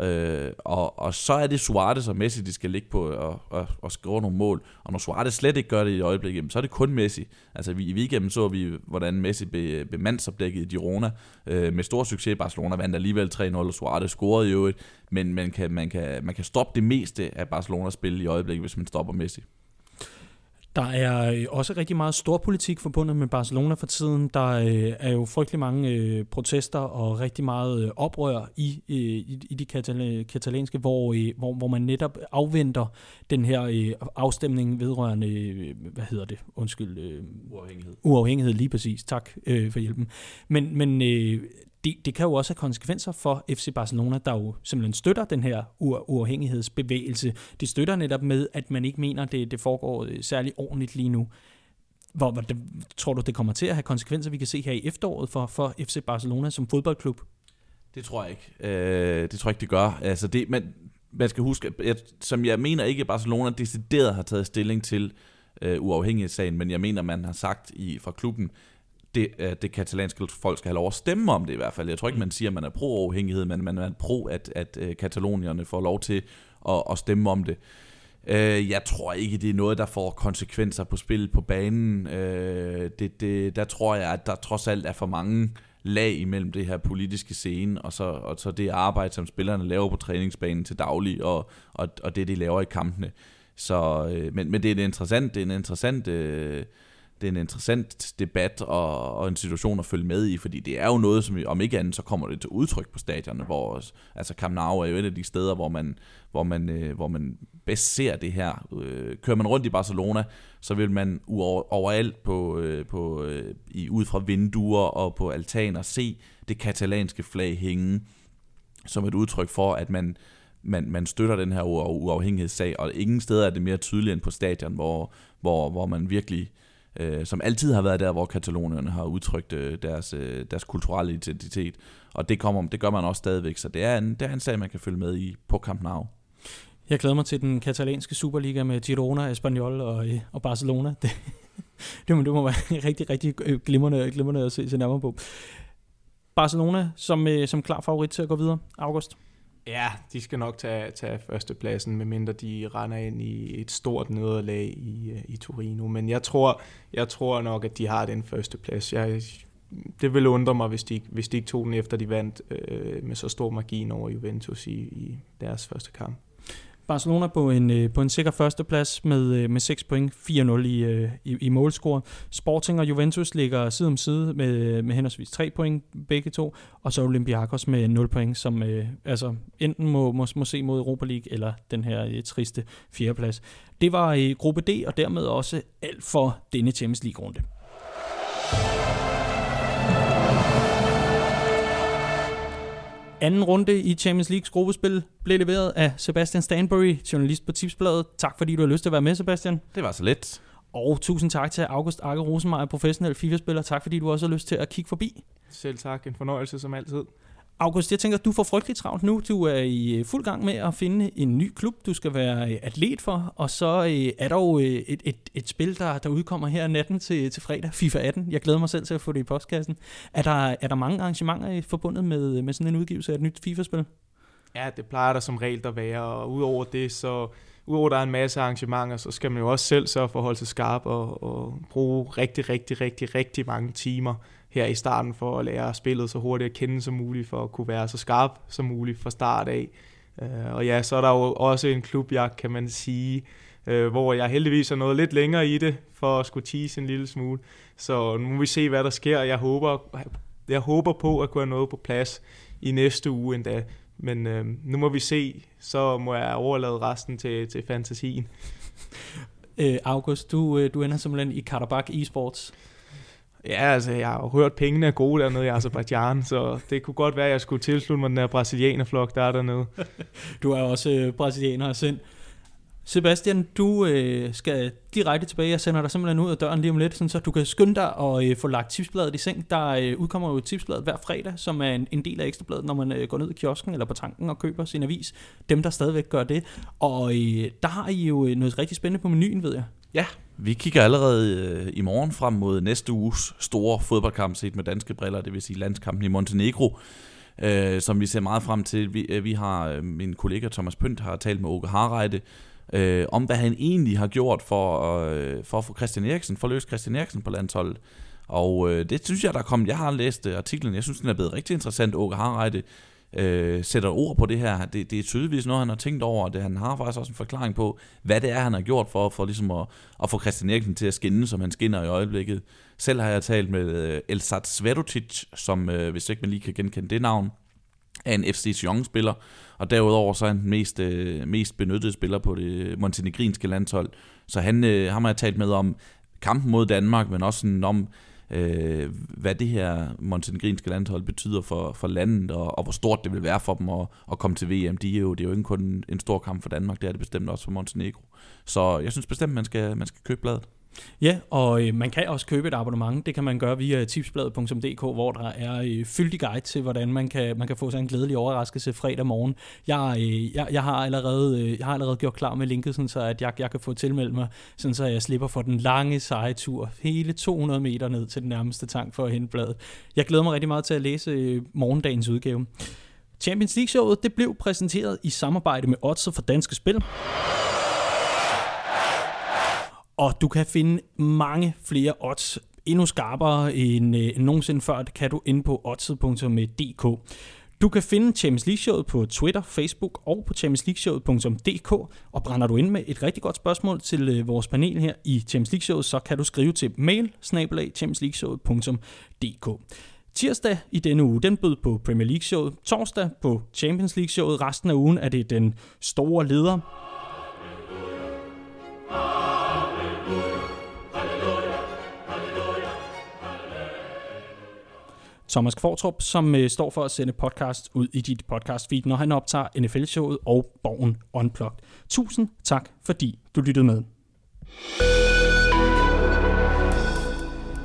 Speaker 3: Øh, og, og så er det Suarez og Messi, de skal ligge på og, og, og score nogle mål. Og når Suarez slet ikke gør det i øjeblikket, så er det kun Messi. Altså vi, i weekenden så vi, hvordan Messi blev, blev mandsopdækket i Girona. Øh, med stor succes. Barcelona vandt alligevel 3-0, og Suarez scorede jo et. Men man kan, man, kan, man kan stoppe det meste af Barcelonas spil i øjeblikket, hvis man stopper Messi.
Speaker 1: Der er øh, også rigtig meget stor politik forbundet med Barcelona for tiden. Der øh, er jo frygtelig mange øh, protester og rigtig meget oprør i, i, i de katalanske, hvor, hvor, hvor man netop afventer den her afstemning vedrørende, hvad hedder det, undskyld.
Speaker 3: Uafhængighed.
Speaker 1: Uafhængighed, lige præcis. Tak for hjælpen. Men, men det, det kan jo også have konsekvenser for FC Barcelona, der jo simpelthen støtter den her uafhængighedsbevægelse. De støtter netop med, at man ikke mener, det, det foregår øh, særlig ordentligt lige nu. Hvor, hvor det, tror du, det kommer til at have konsekvenser, vi kan se her i efteråret for, for FC Barcelona som fodboldklub?
Speaker 3: Det tror jeg ikke. Øh, det tror jeg ikke, det gør. Altså det, man, man skal huske, at, som jeg mener ikke, at Barcelona decideret har taget stilling til øh, uafhængighedssagen, men jeg mener, man har sagt i fra klubben, det, øh, det katalanske folk skal have lov at stemme om det i hvert fald. Jeg tror ikke, man siger, at man er pro-overhængighed, men man er pro, at, at øh, katalonierne får lov til at, at stemme om det. Øh, jeg tror ikke, det er noget, der får konsekvenser på spillet på banen. Øh, det, det, der tror jeg, at der trods alt er for mange lag imellem det her politiske scene, og så, og så det arbejde, som spillerne laver på træningsbanen til daglig, og, og, og det, de laver i kampene. Så, øh, men, men det er en interessant, det er en interessant øh, det er en interessant debat og, og en situation at følge med i, fordi det er jo noget, som om ikke andet, så kommer det til udtryk på stadionerne, hvor altså Camp Nou er jo et af de steder, hvor man, hvor man, øh, hvor man bedst ser det her. Øh, kører man rundt i Barcelona, så vil man overalt på, øh, på, øh, i, ud fra vinduer og på altaner se det katalanske flag hænge som et udtryk for, at man, man, man støtter den her uafhængighedssag, og ingen steder er det mere tydeligt end på stadion, hvor, hvor, hvor man virkelig øh, øh, som altid har været der, hvor katalonerne har udtrykt øh, deres, øh, deres kulturelle identitet. Og det, kommer, det gør man også stadigvæk, så det er, en, det er en sag, man kan følge med i på Camp Nou.
Speaker 1: Jeg glæder mig til den katalanske Superliga med Girona, Espanyol og, øh, og Barcelona. Det, det, må, det må være rigtig, rigtig øh, glimrende, glimrende at se, se nærmere på. Barcelona som, øh, som klar favorit til at gå videre. August?
Speaker 2: Ja, de skal nok tage, tage førstepladsen, medmindre de render ind i et stort nederlag i, øh, i Torino. Men jeg tror, jeg tror nok, at de har den førsteplads. Jeg, det ville undre mig, hvis de, hvis de ikke tog den efter de vandt øh, med så stor margin over Juventus i, i deres første kamp.
Speaker 1: Barcelona på en, øh, på en sikker førsteplads med, øh, med 6 point, 4-0 i, øh, i, i målscore. Sporting og Juventus ligger side om side med, med henholdsvis 3 point begge to, og så Olympiakos med 0 point, som øh, altså enten må, må, må se mod Europa League eller den her øh, triste fjerdeplads. Det var i øh, gruppe D, og dermed også alt for denne Champions League-runde. Anden runde i Champions Leagues gruppespil blev leveret af Sebastian Stanbury, journalist på Tipsbladet. Tak fordi du har lyst til at være med, Sebastian.
Speaker 3: Det var så let.
Speaker 1: Og tusind tak til August Arke Rosenmeier, professionel FIFA-spiller. Tak fordi du også har lyst til at kigge forbi.
Speaker 2: Selv tak. En fornøjelse som altid.
Speaker 1: August, jeg tænker, at du får frygteligt travlt nu. Du er i øh, fuld gang med at finde en ny klub, du skal være øh, atlet for, og så øh, er der jo øh, et, et, et spil, der, der udkommer her natten til, til fredag, FIFA 18. Jeg glæder mig selv til at få det i postkassen. Er der, er der mange arrangementer forbundet med, med sådan en udgivelse af et nyt FIFA-spil?
Speaker 2: Ja, det plejer der som regel at være, og udover det, så udover der er en masse arrangementer, så skal man jo også selv sørge for at holde sig skarp og, og bruge rigtig, rigtig, rigtig, rigtig mange timer her i starten for at lære spillet så hurtigt at kende som muligt, for at kunne være så skarp som muligt fra start af. Øh, og ja, så er der jo også en klubjagt, kan man sige, øh, hvor jeg heldigvis er nået lidt længere i det, for at skulle tease en lille smule. Så nu må vi se, hvad der sker. Jeg håber, jeg håber på at kunne have noget på plads i næste uge endda. Men øh, nu må vi se, så må jeg overlade resten til, til fantasien.
Speaker 1: Øh, August, du, øh, du ender simpelthen i Karabakh Esports.
Speaker 2: Ja, altså, jeg har jo hørt, at pengene er gode dernede i Azerbaijan, så det kunne godt være, at jeg skulle tilslutte mig den der brasilianerflok, der er dernede.
Speaker 1: du er også øh, brasilianer og sind. Sebastian, du øh, skal direkte tilbage. Jeg sender dig simpelthen ud af døren lige om lidt, sådan så du kan skynde dig og øh, få lagt tipsbladet i seng. Der øh, udkommer jo tipsbladet hver fredag, som er en, en del af ekstrabladet, når man øh, går ned i kiosken eller på tanken og køber sin avis. Dem, der stadigvæk gør det. Og øh, der har I jo øh, noget rigtig spændende på menuen, ved jeg.
Speaker 3: Ja, vi kigger allerede øh, i morgen frem mod næste uges store fodboldkamp set med danske briller, det vil sige landskampen i Montenegro, øh, som vi ser meget frem til. Vi, øh, vi har, øh, min kollega Thomas Pønt har talt med Åke Harreide, øh, om hvad han egentlig har gjort for, øh, for at få Christian Eriksen, for at løse Christian Eriksen på landsholdet. Og øh, det synes jeg, der er kommet. Jeg har læst artiklen, jeg synes, den er blevet rigtig interessant. Åke Harreide øh, sætter ord på det her. Det, det er tydeligvis noget, han har tænkt over, og det, han har faktisk også en forklaring på, hvad det er, han har gjort for, for ligesom at, at få Christian Eriksen til at skinne, som han skinner i øjeblikket. Selv har jeg talt med øh, Elsat Svedotic, som, øh, hvis ikke man lige kan genkende det navn, er en FC Sion-spiller, og derudover så er han den mest, øh, mest benyttede spiller på det montenegrinske landshold. Så han øh, har man talt med om kampen mod Danmark, men også sådan om, øh, hvad det her montenegrinske landshold betyder for, for landet, og, og hvor stort det vil være for dem at, at komme til VM. De er jo, det er jo ikke kun en, stor kamp for Danmark, det er det bestemt også for Montenegro. Så jeg synes bestemt, man skal, man skal købe bladet.
Speaker 1: Ja, og øh, man kan også købe et abonnement. Det kan man gøre via tipsbladet.dk, hvor der er øh, fyldig guide til, hvordan man kan, man kan få sig en glædelig overraskelse fredag morgen. Jeg, øh, jeg, jeg, har allerede, øh, jeg har allerede gjort klar med linket, sådan så at jeg, jeg kan få tilmeldt mig, sådan så jeg slipper for den lange seje tur, hele 200 meter ned til den nærmeste tank for at hente bladet. Jeg glæder mig rigtig meget til at læse øh, morgendagens udgave. Champions League-showet det blev præsenteret i samarbejde med Odds for Danske Spil. Og du kan finde mange flere odds endnu skarpere end, øh, end nogensinde før. Det kan du inde på oddset.dk. Du kan finde Champions League-showet på Twitter, Facebook og på championsleagueshowet.dk. Og brænder du ind med et rigtig godt spørgsmål til øh, vores panel her i Champions League-showet, så kan du skrive til mail Tirsdag i denne uge, den bød på Premier League-showet. Torsdag på Champions League-showet. Resten af ugen er det den store leder. Thomas Kvartrup, som øh, står for at sende podcast ud i dit podcast feed, når han optager NFL-showet og Borgen Unplugged. Tusind tak, fordi du lyttede med.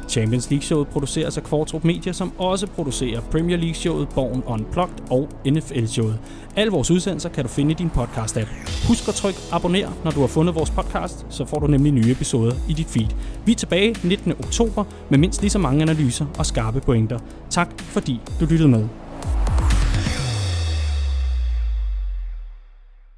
Speaker 1: Champions League-showet produceres af Kvartrup Media, som også producerer Premier League-showet Born Unplugged og NFL-showet. Alle vores udsendelser kan du finde i din podcast-app. Husk at trykke abonner, når du har fundet vores podcast, så får du nemlig nye episoder i dit feed. Vi er tilbage 19. oktober med mindst lige så mange analyser og skarpe pointer. Tak fordi du lyttede med.